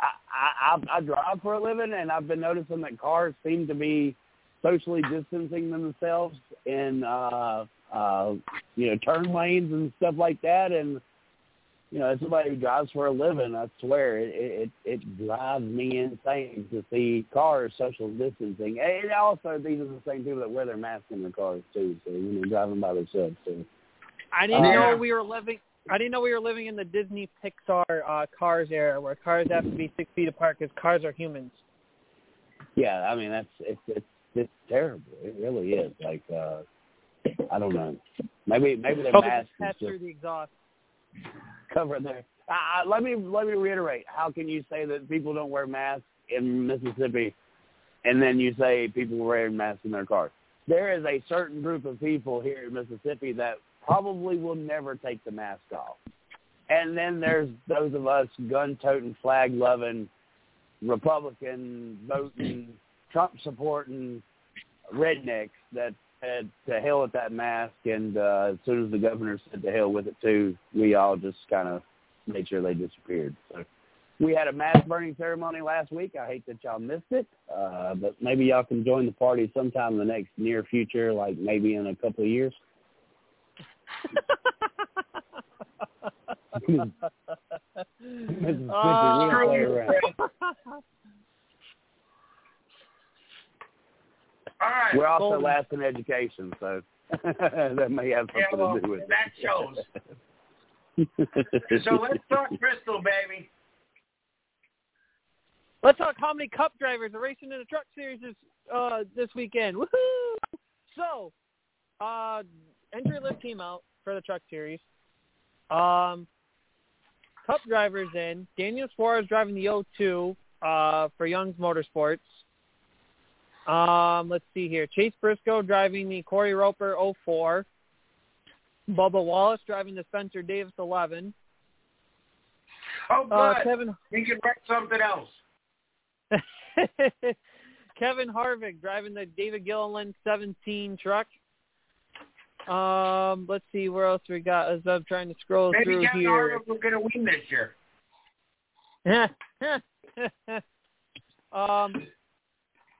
I, I I drive for a living, and I've been noticing that cars seem to be socially distancing themselves in uh uh you know turn lanes and stuff like that. And you know, as somebody who drives for a living, I swear it it it drives me insane to see cars social distancing. And also, these are the same people that wear their masks in their cars too. So you know, driving by themselves too. I didn't Uh, know we were living. I didn't know we were living in the Disney Pixar uh, Cars era, where cars have to be six feet apart because cars are humans. Yeah, I mean that's it's it's it's terrible. It really is. Like uh I don't know. Maybe maybe their Focus mask is pass through the exhaust. Covering their. Uh, let me let me reiterate. How can you say that people don't wear masks in Mississippi, and then you say people wearing masks in their cars? There is a certain group of people here in Mississippi that probably will never take the mask off. And then there's those of us gun-toting, flag-loving, Republican voting, Trump supporting rednecks that said to hell with that mask. And uh, as soon as the governor said to hell with it too, we all just kind of made sure they disappeared. So we had a mask burning ceremony last week. I hate that y'all missed it, uh, but maybe y'all can join the party sometime in the next near future, like maybe in a couple of years. Mississippi, we don't play around. right. We're also Golden. last in education, so that may have something Yeah, well, to do with that shows. So let's talk Bristol, baby. Let's talk how many Cup drivers are racing in the Truck Series this uh, this weekend. Woohoo! So, uh, entry list came out for the Truck Series. Um, Cup drivers in. Daniel Suarez driving the 02 uh, for Young's Motorsports. Um, let's see here. Chase Briscoe driving the Cory Roper 04. Bubba Wallace driving the Spencer Davis 11. Oh, good. Uh, Kevin we can write something else. Kevin Harvick driving the David Gilliland 17 truck. Um, let's see where else we got as I'm trying to scroll Maybe through Kevin here. Harvick will going to win this year. um,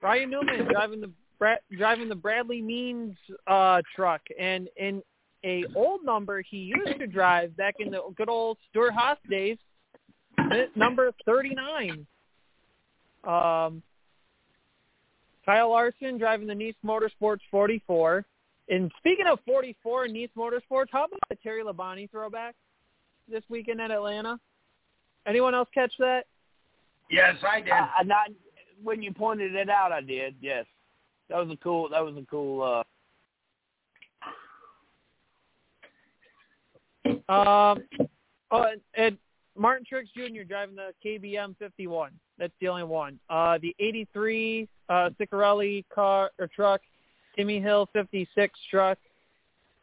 Ryan Newman driving the Bra- driving the Bradley Means uh, truck, and in a old number he used to drive back in the good old Stewart-Haas days, number 39. Um, Kyle Larson driving the Niece Motorsports 44. And speaking of 44 Niece Motorsports, how about the Terry Labonte throwback this weekend at Atlanta? Anyone else catch that? Yes, I did. I, I not when you pointed it out, I did. Yes, that was a cool. That was a cool. uh Um, oh, and, and Martin Truex Jr. driving the KBM 51. That's the only one. Uh, the 83 uh, Ciccarelli car or truck, Timmy Hill 56 truck,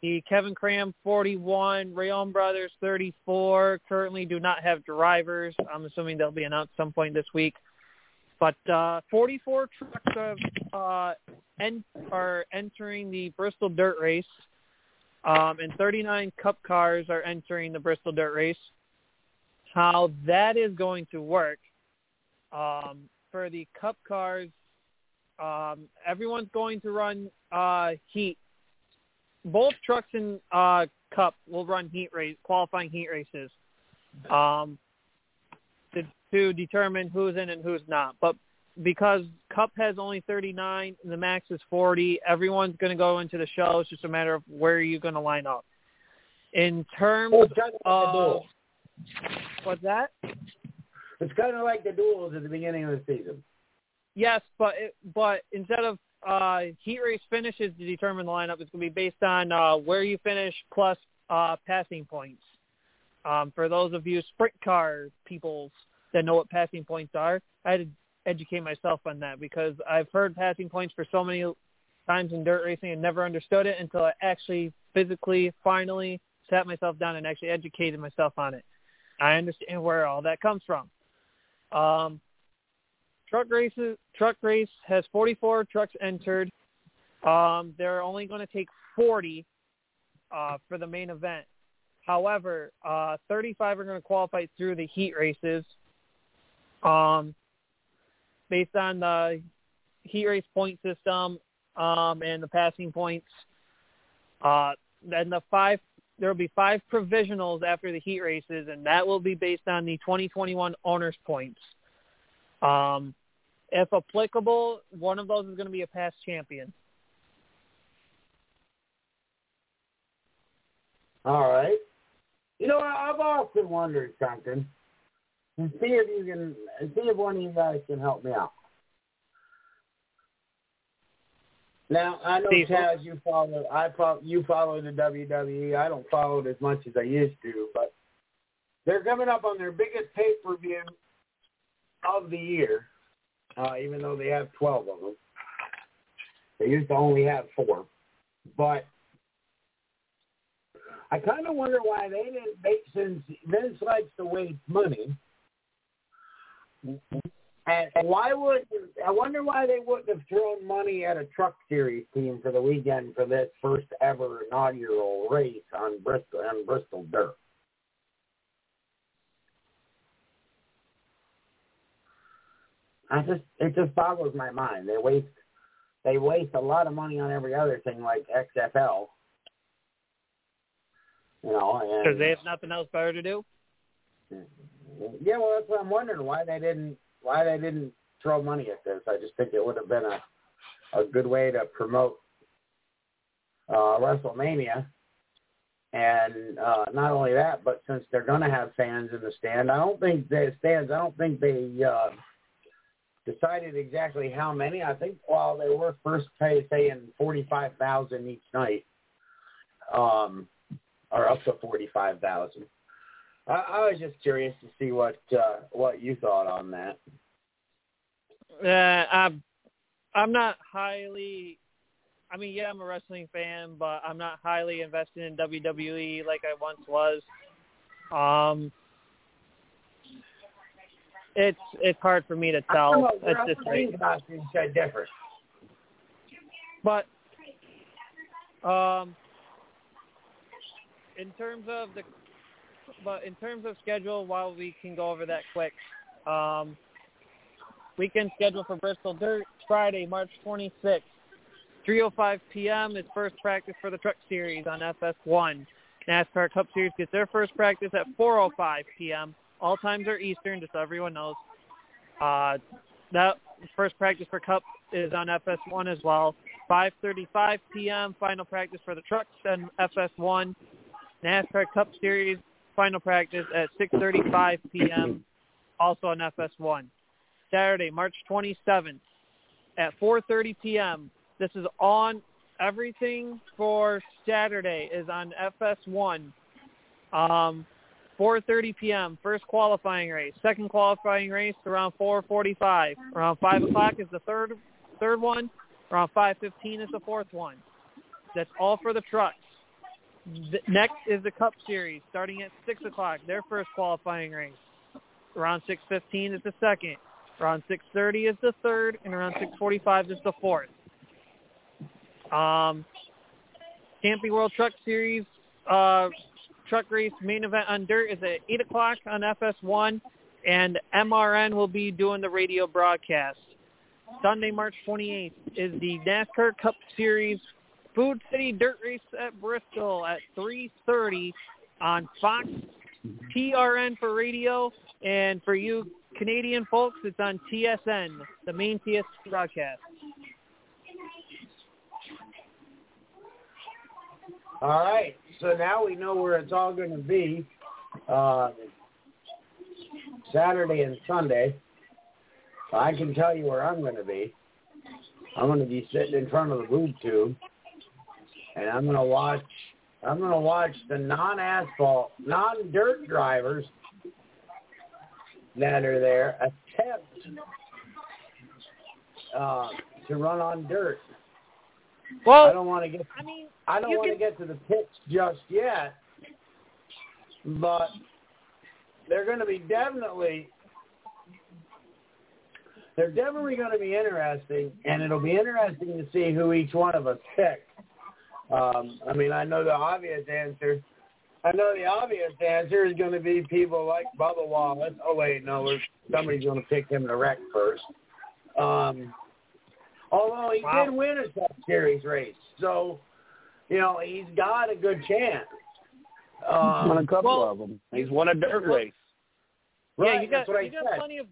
the Kevin Cram 41, Reaume Brothers 34. Currently do not have drivers. I'm assuming they'll be announced some point this week. But uh, 44 trucks uh, en- are entering the Bristol Dirt Race um, and 39 Cup cars are entering the Bristol Dirt Race. How that is going to work um, for the Cup cars, um, everyone's going to run uh, heat. Both trucks in uh, Cup will run heat race, qualifying heat races, um, to, to determine who's in and who's not. But because Cup has only 39 and the max is 40, everyone's going to go into the show. It's just a matter of where you're going to line up. In terms Oh, kind of of what's that? It's kind of like the duels at the beginning of the season. Yes, but it, but instead of uh, heat race finishes to determine the lineup, it's going to be based on uh, where you finish plus uh, passing points. Um, for those of you sprint car peoples that know what passing points are, I had to educate myself on that because I've heard passing points for so many times in dirt racing and never understood it until I actually physically finally sat myself down and actually educated myself on it. I understand where all that comes from. Um, truck races truck race has 44 trucks entered. Um, they're only going to take 40 uh, for the main event. However, uh, 35 are going to qualify through the heat races. Um, based on the heat race point system um, and the passing points. Uh, then the five there will be five provisionals after the heat races, and that will be based on the 2021 owners points. Um, if applicable, one of those is going to be a past champion. All right. You know, I've often wondered something. And see if you can see if one of you guys can help me out. Now I know Steve. Chaz, you follow. I follow. You follow the WWE. I don't follow it as much as I used to, but they're coming up on their biggest pay per view of the year. Uh, even though they have twelve of them, they used to only have four. But I kind of wonder why they didn't. They, since Vince likes to waste money, and why would I wonder why they wouldn't have thrown money at a truck series team for the weekend for this first ever inaugural race on Bristol on Bristol dirt? I just it just boggles my mind. They waste they waste a lot of money on every other thing like XFL. You know, Because they have nothing else better to do. yeah, well, that's what I'm wondering why they didn't why they didn't throw money at this. I just think it would have been a a good way to promote uh, WrestleMania, and uh, not only that, but since they're going to have fans in the stand, I don't think the stands. I don't think they uh, decided exactly how many. I think while they were first pay saying forty five thousand each night, um, or up to forty five thousand. I, I was just curious to see what uh, what you thought on that. Uh, I'm I'm not highly. I mean, yeah, I'm a wrestling fan, but I'm not highly invested in WWE like I once was. Um, it's it's hard for me to tell at this rate. are different. But um, in terms of the, but in terms of schedule, while we can go over that quick, um, weekend schedule for Bristol Dirt Friday, March 26th, 3:05 p.m. is first practice for the Truck Series on FS1. NASCAR Cup Series gets their first practice at 4:05 p.m. All times are Eastern, just so everyone knows. Uh, that first practice for Cup is on FS1 as well. 5:35 p.m. final practice for the trucks and FS1. NASCAR Cup Series final practice at 6:35 p.m. also on FS1. Saturday, March 27th at 4:30 p.m. This is on everything for Saturday is on FS1. Um, 4:30 p.m. First qualifying race. Second qualifying race around 4:45. Around 5 o'clock is the third third one. Around 5:15 is the fourth one. That's all for the trucks. Next is the Cup Series, starting at 6 o'clock. Their first qualifying race. Around 6:15 is the second. Around 6:30 is the third, and around 6:45 is the fourth. Um, Camping World Truck Series uh, truck race main event on dirt is at 8 o'clock on FS1, and MRN will be doing the radio broadcast. Sunday, March 28th is the NASCAR Cup Series Food City Dirt Race at Bristol at 3.30 on Fox PRN for radio, and for you Canadian folks, it's on TSN, the main TSN broadcast. All right, so now we know where it's all going to be. Uh, Saturday and Sunday. I can tell you where I'm going to be. I'm going to be sitting in front of the boob tube, and I'm going to watch. I'm going to watch the non-asphalt, non-dirt drivers that are there attempt uh, to run on dirt. Well, I don't want to get. I mean, I don't want to can- get to the pits just yet, but they're going to be definitely. They're definitely going to be interesting, and it'll be interesting to see who each one of us pick. Um, I mean, I know the obvious answer. I know the obvious answer is going to be people like Bubba Wallace. Oh wait, no, somebody's going to pick him to wreck first. Um, although he Wow. did win a Cup Series race, so you know he's got a good chance. Um, won a couple well, of them. He's won a dirt race. yeah, you got that's what I you got plenty of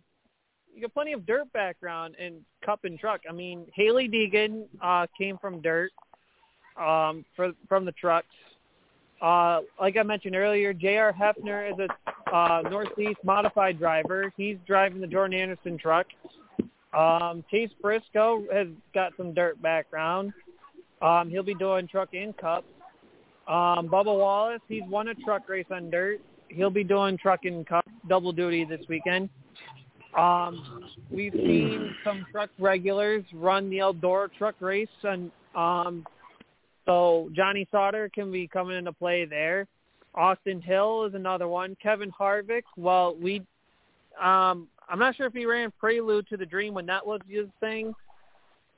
you got plenty of dirt background in cup and truck. I mean, Hailie Deegan uh, came from dirt um, for, from the trucks. Uh, like I mentioned earlier, J.R. Heffner is a uh, Northeast modified driver. He's driving the Jordan Anderson truck. Um, Chase Briscoe has got some dirt background. Um, he'll be doing truck and cup. Um, Bubba Wallace, he's won a truck race on dirt. He'll be doing truck and cup double duty this weekend. Um, we've seen some truck regulars run the Eldora truck race, and um, so Johnny Sauter can be coming into play there. Austin Hill is another one. Kevin Harvick, well, we, um, I'm not sure if he ran Prelude to the Dream when that was his thing.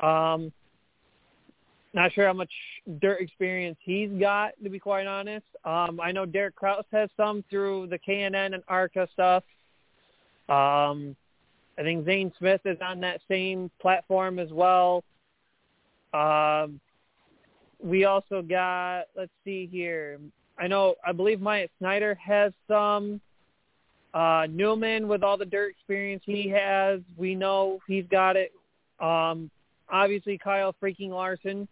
Um, not sure how much dirt experience he's got, to be quite honest. Um, I know Derek Kraus has some through the K&N and ARCA stuff. Um, I think Zane Smith is on that same platform as well. Um, we also got, let's see here. I know, I believe Myatt Snyder has some. Uh, Newman, with all the dirt experience he has, we know he's got it. Um, obviously, Kyle freaking Larson,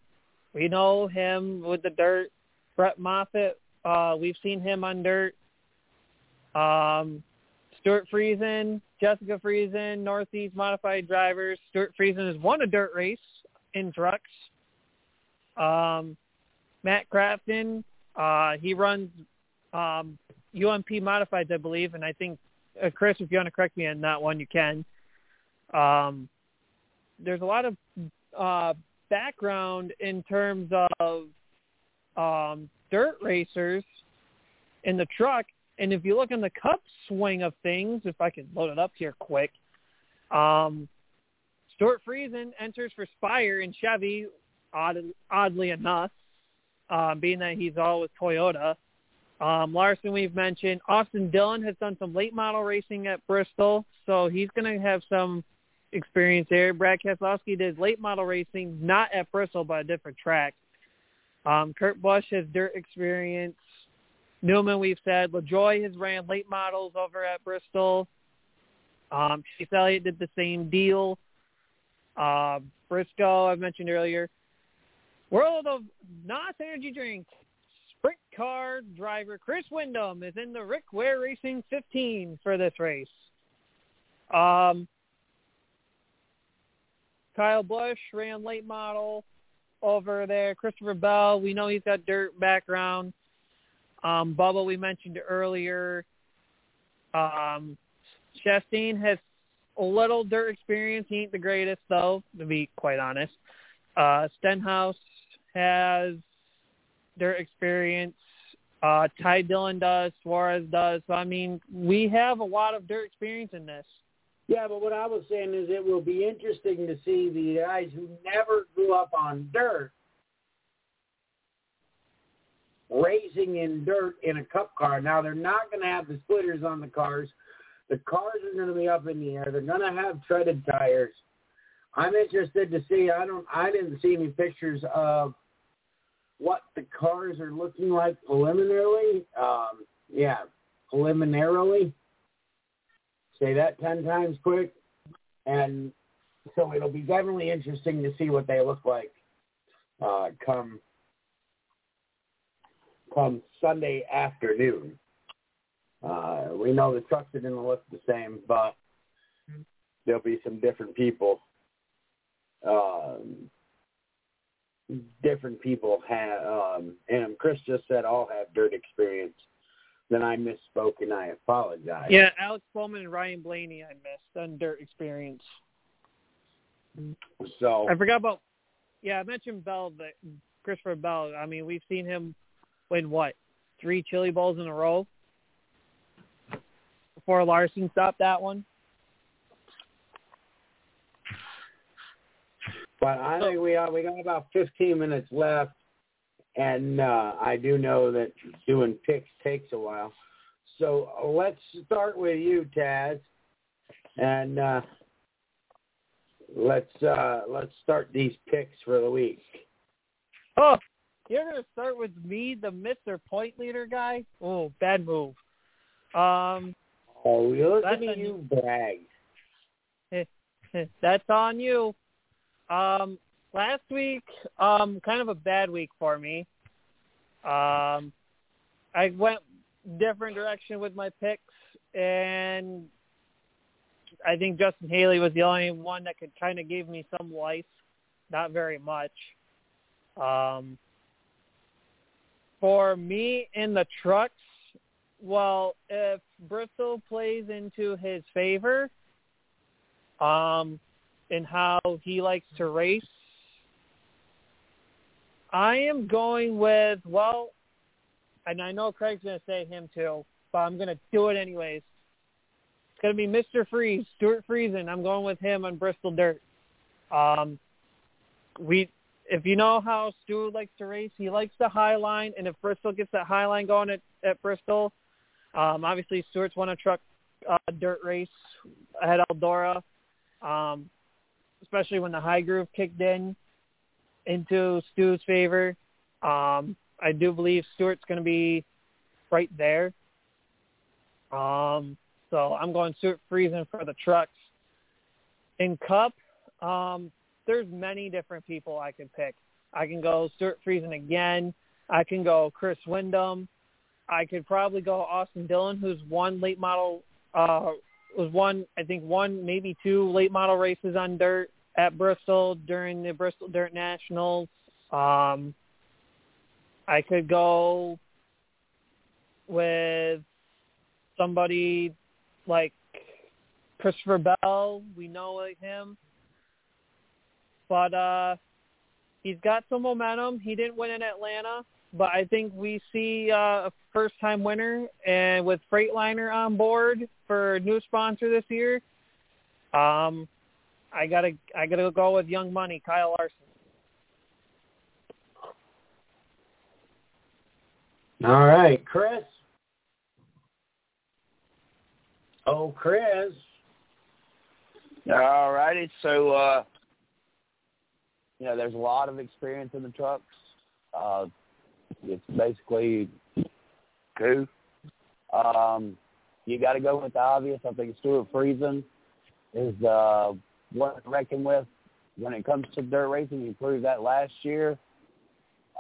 we know him with the dirt. Brett Moffitt, uh, we've seen him on dirt. Um, Stuart Friesen, Jessica Friesen, Northeast Modified Drivers. Stuart Friesen has won a dirt race in trucks. Um, Matt Crafton, uh, he runs um, UMP Modifieds, I believe, and I think, uh, Chris, if you want to correct me on that one, you can. Um, there's a lot of uh, background in terms of um, dirt racers in the truck. And if you look in the cup swing of things, if I can load it up here quick, um, Stuart Friesen enters for Spire and Chevy, odd, oddly enough, uh, being that he's all with Toyota. Um, Larson, we've mentioned. Austin Dillon has done some late model racing at Bristol, so he's going to have some experience there. Brad Keselowski did late model racing, not at Bristol, but a different track. Um, Kurt Busch has dirt experience. Newman, we've said. LaJoie has ran late models over at Bristol. Um, Chase Elliott did the same deal. Uh, Briscoe, I've mentioned earlier. World of NOS Energy Drink. Sprint car driver Chris Windom is in the Rick Ware Racing 15 for this race. Um, Kyle Busch ran late model over there. Christopher Bell, we know he's got dirt background. Um, Bubba, we mentioned earlier. Um, Chastain has a little dirt experience. He ain't the greatest, though, to be quite honest. Uh, Stenhouse has dirt experience. Uh, Ty Dillon does. Suarez does. So, I mean, we have a lot of dirt experience in this. Yeah, but what I was saying is it will be interesting to see the guys who never grew up on dirt racing in dirt in a cup car. Now they're not going to have the splitters on the cars. The cars are going to be up in the air. They're going to have treaded tires. I'm interested to see. I don't. I didn't see any pictures of what the cars are looking like preliminarily. Um, yeah, preliminarily. Say that ten times quick, and so it'll be definitely interesting to see what they look like uh, come come Sunday afternoon. Uh, we know the trucks are going to look the same, but there'll be some different people. Um, different people have, um, and Chris just said all have dirt experience. Then I misspoke and I apologize. Yeah, Alex Bowman and Ryan Blaney I missed on dirt experience. So I forgot about. Yeah, I mentioned Bell, but Christopher Bell. I mean, we've seen him win what three Chili Bowls in a row before Larson stopped that one. But I think we are, we got about 15 minutes left, and uh, I do know that doing picks takes a while. So let's start with you, Taz, and uh, let's uh, let's start these picks for the week. Oh, you're gonna start with me, the Mister Point Leader guy? Oh, bad move. Um, oh, look at you brag. That's on you. Um, last week, um, kind of a bad week for me. Um, I went different direction with my picks, and I think Justin Haley was the only one that could kind of give me some life, not very much. Um, for me in the trucks, well, if Bristol plays into his favor, um, in how he likes to race, I am going with well, and I know Craig's going to say him too, but I'm going to do it anyways. It's going to be Mr. Freeze, Stuart Friesen. I'm going with him on Bristol Dirt. Um, we, if you know how Stuart likes to race, he likes the high line, and if Bristol gets that high line going at, at Bristol, um, obviously Stuart's won a truck uh, dirt race at Eldora, um, especially when the high groove kicked in into Stu's favor. Um, I do believe Stuart's going to be right there. Um, so I'm going Stuart Friesen for the trucks. In Cup, um, there's many different people I can pick. I can go Stuart Friesen again. I can go Chris Windom. I could probably go Austin Dillon, who's won late model, uh, was one, I think one, maybe two late model races on dirt at Bristol during the Bristol Dirt Nationals. Um, I could go with somebody like Christopher Bell. We know him. But uh he's got some momentum. He didn't win in Atlanta, but I think we see uh, a first-time winner, and with Freightliner on board for new sponsor this year, um, I gotta I gotta go with Young Money, Kyle Larson. All right, Chris. Oh, Chris. All righty. So, uh, you know, there's a lot of experience in the trucks. Uh, it's basically coup. Um, you got to go with the obvious. I think Stuart Friesen is uh, one to reckon with when it comes to dirt racing. He proved that last year.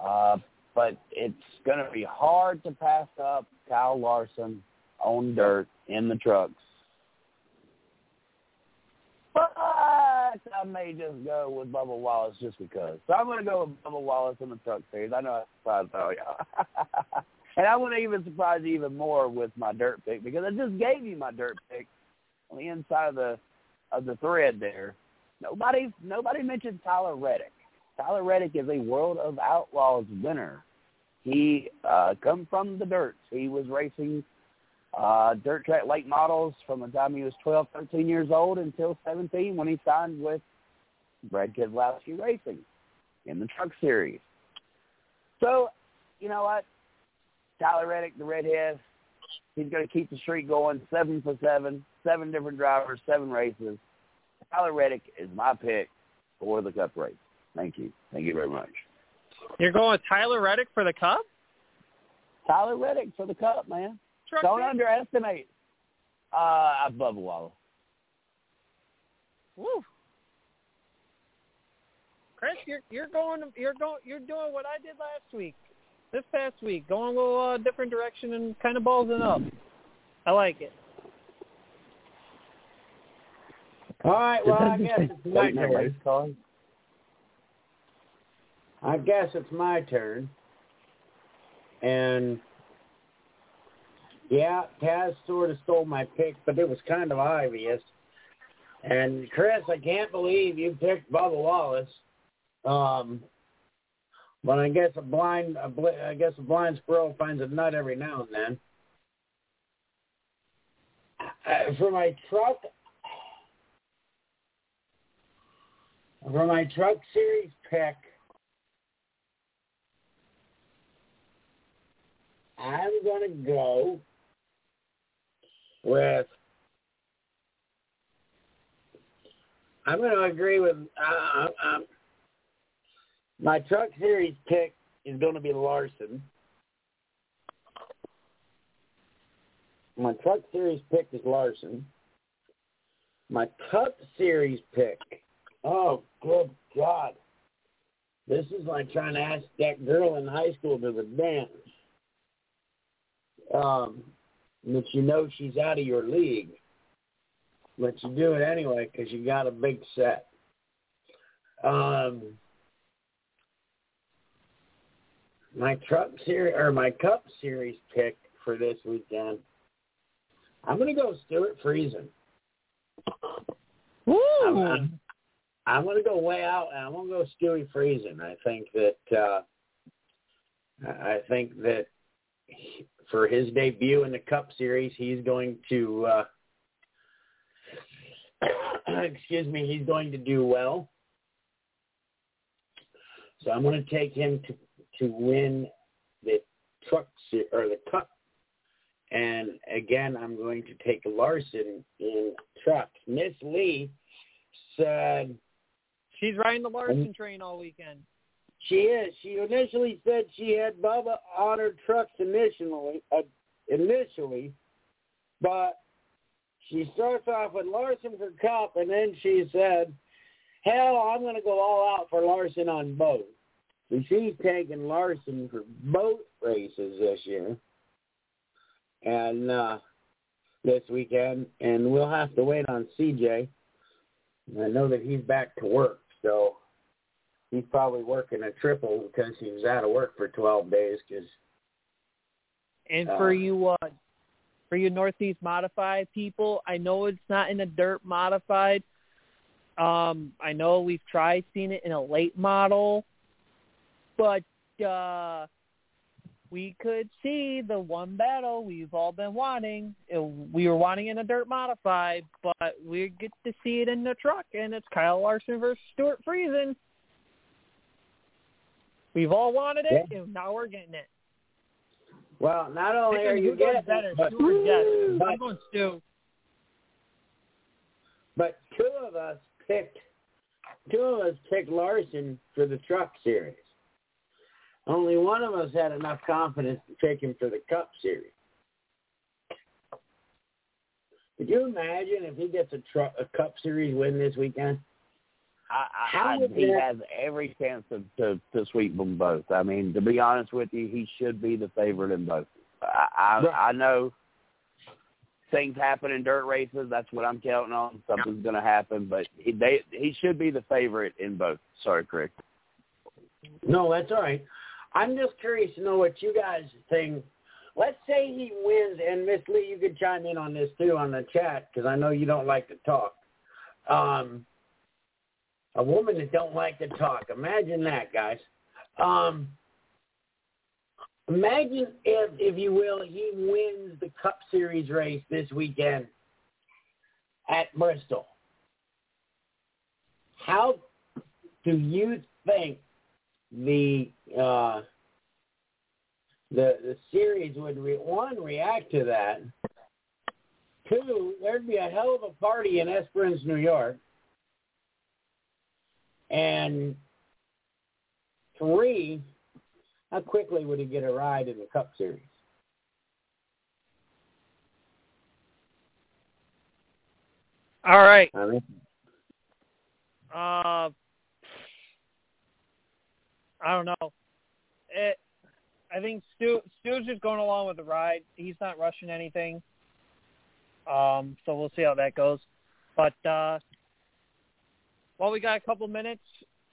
Uh, but it's going to be hard to pass up Kyle Larson on dirt in the trucks. But I may just go with Bubba Wallace just because. So I'm going to go with Bubba Wallace in the truck series. I know I surprised all y'all. and I want to even surprise you even more with my dirt pick because I just gave you my dirt pick on the inside of the of the thread there. Nobody nobody mentioned Tyler Reddick. Tyler Reddick is a World of Outlaws winner. He uh, come from the dirt. He was racing uh, dirt track late models from the time he was 12, 13 years old until 17 when he signed with Brad Keselowski Racing in the truck series. So, you know what? Tyler Reddick, the redhead, he's going to keep the streak going, seven for seven, seven different drivers, seven races. Tyler Reddick is my pick for the Cup race. Thank you. Thank you very much. You're going with Tyler Reddick for the Cup? Tyler Reddick for the Cup, man. Truck Don't underestimate uh, Bubba Wallace. Woo. Chris, you're you're going you're going you're doing what I did last week, this past week, going a little uh, different direction and kind of ballsing up. I like it. All right, well, I guess it's my turn. I guess it's my turn. And yeah, Taz sort of stole my pick, but it was kind of obvious. And Chris, I can't believe you picked Bubba Wallace. Um, but I guess a blind, a bl- I guess a blind squirrel finds a nut every now and then. Uh, for my truck, for my truck series pick, I'm gonna go with. I'm going to agree with. Uh, um, my truck series pick is going to be Larson. My truck series pick is Larson. My Cup series pick. Oh, good God. This is like trying to ask that girl in high school to the dance. Um, that you know she's out of your league. But you do it anyway because you got a big set. Um, my truck series or my Cup series pick for this weekend. I'm going to go Stuart Friesen. Woo! I'm, I'm, I'm going to go way out, and I'm going to go Stewie Friesen. I think that uh, I think that for his debut in the Cup Series, he's going to uh, excuse me, he's going to do well. So I'm going to take him to to win the truck or the Cup, and again I'm going to take Larson in truck. Miss Lee said She's riding the Larson train all weekend. she is. She initially said she had Bubba on her trucks initially, uh, initially, but she starts off with Larson for Cup, and then she said, "Hell, I'm going to go all out for Larson on both." So she's taking Larson for both races this year, and uh, this weekend, and we'll have to wait on CJ. I know that he's back to work, so he's probably working a triple because he was out of work for 12 days. Because And Uh, for you, uh, for you Northeast Modified people, I know it's not in a dirt modified. Um, I know we've tried seeing it in a late model, but uh, we could see the one battle we've all been wanting. We were wanting in a dirt modified, but we get to see it in the truck, and it's Kyle Larson versus Stuart Friesen. We've all wanted it, and now we're getting it. well, not only are you getting better, it, but, Stu or Jess? but I'm going Stu. but two of us picked two of us picked Larson for the truck series. Only one of us had enough confidence to take him for the Cup series. Could you imagine if he gets a truck a Cup series win this weekend? I, How I, I, would he that- has every chance to, to to sweep them both. I mean, to be honest with you, he should be the favorite in both. I I, Right. I know things happen in dirt races. That's what I'm counting on. Something's going to happen, but he they he should be the favorite in both. Sorry, Craig. No, that's all right. I'm just curious to know what you guys think. Let's say he wins, and Miss Lee, you could chime in on this too on the chat because I know you don't like to talk. Um, a woman that don't like to talk. Imagine that, guys. Um, imagine if, if you will, he wins the Cup Series race this weekend at Bristol. How do you think the uh, the the series would re- one react to that. Two, there'd be a hell of a party in Esperance, New York. And three, how quickly would he get a ride in the Cup Series? All right. I mean, Uh, I don't know. It. I think Stu Stu's just going along with the ride. He's not rushing anything. Um, so we'll see how that goes. But uh, well, we got a couple minutes.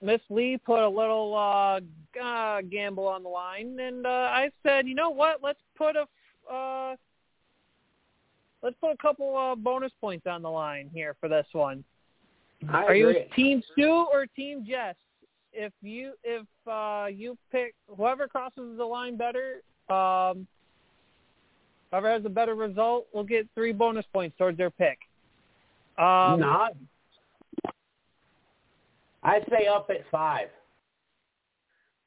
Miss Lee put a little uh, uh, gamble on the line, and uh, I said, you know what? Let's put a uh, let's put a couple uh, bonus points on the line here for this one. I Are you. Team Stu or Team Jess? If you if uh you pick whoever crosses the line better, um whoever has a better result will get three bonus points towards their pick. Um Not. I say up at five.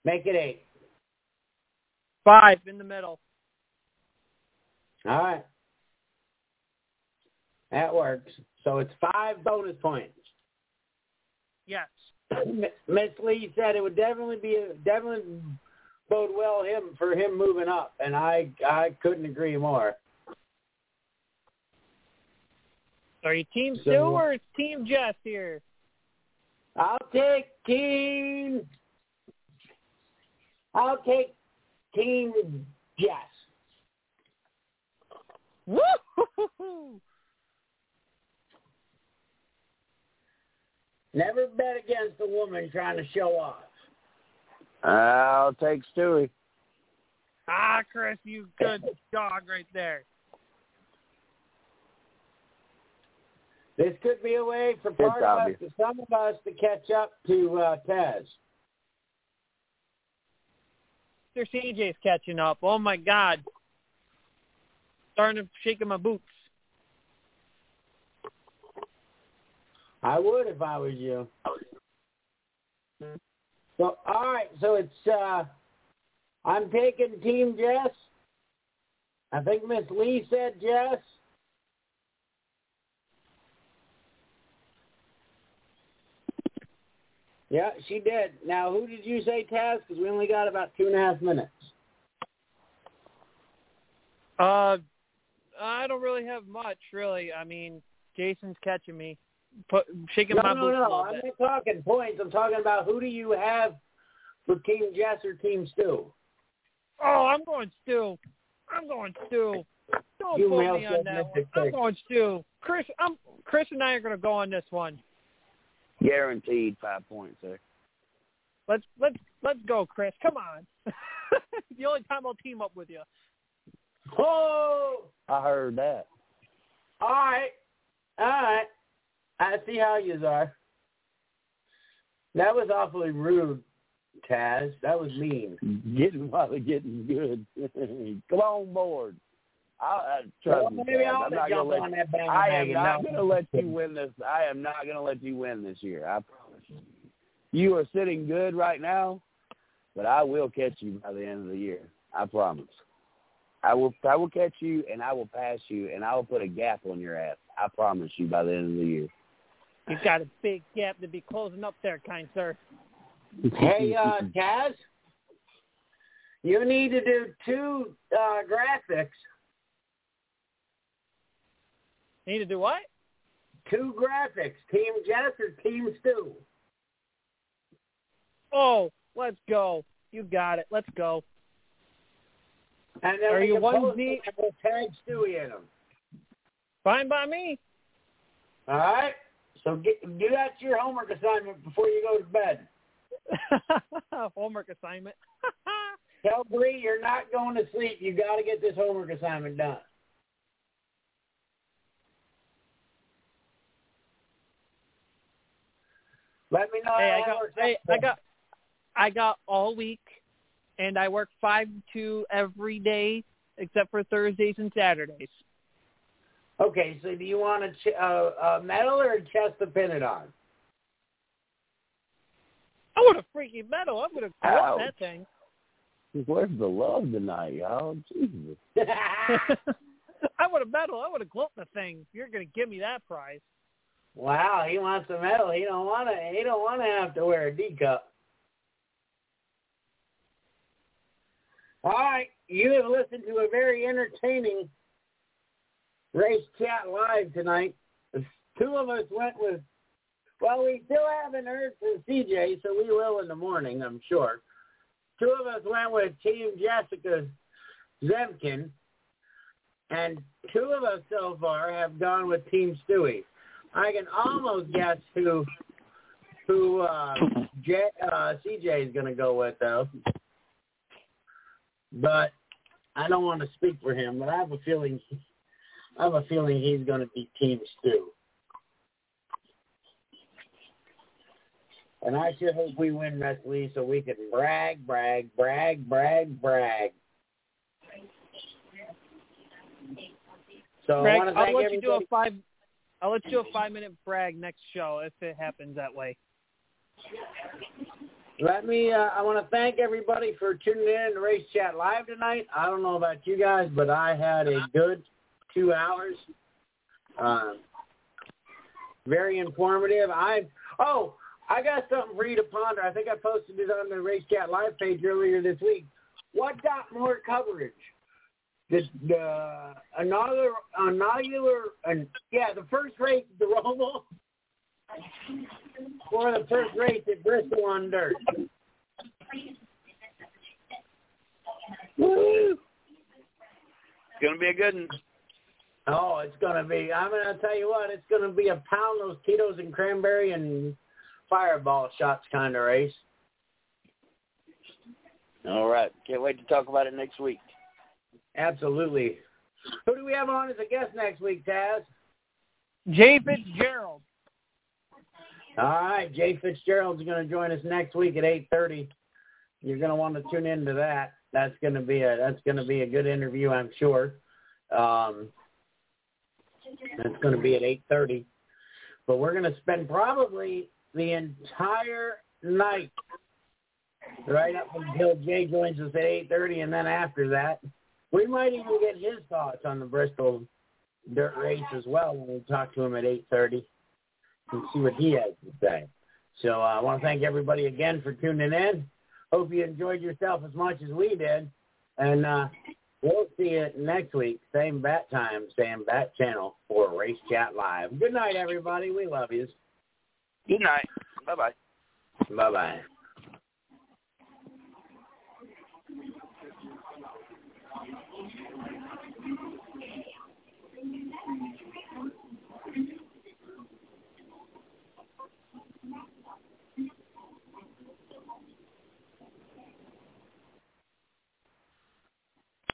Make it eight. five in the middle. All right. That works. So it's five bonus points. Yes. Miss Lee said it would definitely be definitely bode well him for him moving up, and I I couldn't agree more. Are you Team So- Stu or Team Jess here? I'll take team. I'll take team Jess. Woo! Never bet against a woman trying to show off. I'll take Stewie. Ah, Chris, you good dog right there. This could be a way for It's part of us, obvious. to, some of us, to catch up to uh, Taz. Mr. CJ's catching up. Oh my God. Starting to shaking my boots. I would if I was you. So all right, so it's uh I'm taking Team Jess. I think Miss Lee said Jess. Yeah, she did. Now, who did you say, Taz? Because we only got about two and a half minutes. Uh, I don't really have much, really. I mean, Jason's catching me, put shaking No, my no, boots a no. little I'm not talking points. I'm talking about who do you have for Team Jess or Team Stu? Oh, I'm going Stu. I'm going Stu. Don't You put me on that one. I'm going Stu. Chris, I'm Chris and I are going to go on this one. Guaranteed five points there. Let's let's let's go, Chris. Come on. the only time I'll team up with you. Oh, I heard that. all right, all right. I see how you are. That was awfully rude, Taz. That was mean. Getting while they're getting good. Come on board. Uh, trust Well, maybe I'll I'm not jump gonna let that I am not going to let you win this. I am not going to let you win this year. I promise you. You are sitting good right now, but I will catch you by the end of the year. I promise. I will. I will catch you, and I will pass you, and I will put a gap on your ass. I promise you by the end of the year. You've got a big gap to be closing up there, kind sir. Hey, uh, Taz, you need to do two uh, graphics. Need to do what? Two graphics. Team Jess or Team Stu? Oh, let's go. You got it. Let's go. And then Are you can post onesie? them and we'll tag Stewie in them. Fine by me. All right. So get, do that your homework assignment before you go to bed. Homework assignment. Tell Bree you're not going to sleep. You got to get this homework assignment done. Let me know hey, I got hey. I got I got all week and I work five to two every day except for Thursdays and Saturdays. Okay, so do you want a, ch- uh, a medal or a chest to pin it on? I want a freaky medal. I'm gonna quote Ouch. that thing. Where's the love tonight, y'all? Jesus. I want a medal. I want to gloat the thing. You're gonna give me that prize. wow, he wants a medal. He don't want to. He don't want to have to wear a D cup. All right, you have listened to a very entertaining race chat live tonight. Two of us went with. Well, we still haven't heard from CJ, so we will in the morning, I'm sure. Two of us went with Team Jessica Zemken, and two of us so far have gone with Team Stewie. I can almost guess who who uh, J, uh, CJ is going to go with, though. But I don't want to speak for him. But I have a feeling I have a feeling he's going to be Team Stew. And I sure hope we win next week so we can brag, brag, brag, brag, brag. So I want to thank I'll let you do a five. I'll let you do a five minute brag next show if it happens that way. Let me. Uh, I want to thank everybody for tuning in to Race Chat Live tonight. I don't know about you guys, but I had a good two hours. Um, very informative. I oh, I got something for you to ponder. I think I posted it on the Race Chat Live page earlier this week. What got more coverage? The the inaugural, inaugular, and yeah, the first race, the Roval, or the first race at Bristol on dirt. Woo! It's gonna be a good one. Oh, it's gonna be. I'm gonna tell you what. It's gonna be a pound those Tito's and cranberry and fireball shots kind of race. All right. Can't wait to talk about it next week. Absolutely. Who do we have on as a guest next week, Taz? Jay Fitzgerald. All right, Jay Fitzgerald's going to join us next week at 8:30. You're going to want to tune into that. That's going to be a that's going to be a good interview, I'm sure. Um, that's going to be at 8:30. But we're going to spend probably the entire night right up until Jay joins us at 8:30, and then after that, we might even get his thoughts on the Bristol dirt race as well when we talk to him at 8:30 and see what he has to say. So uh, I want to thank everybody again for tuning in. Hope you enjoyed yourself as much as we did, and uh, we'll see you next week, same bat time, same bat channel for Race Chat Live. Good night, everybody. We love you. Good night. Bye bye. Bye bye.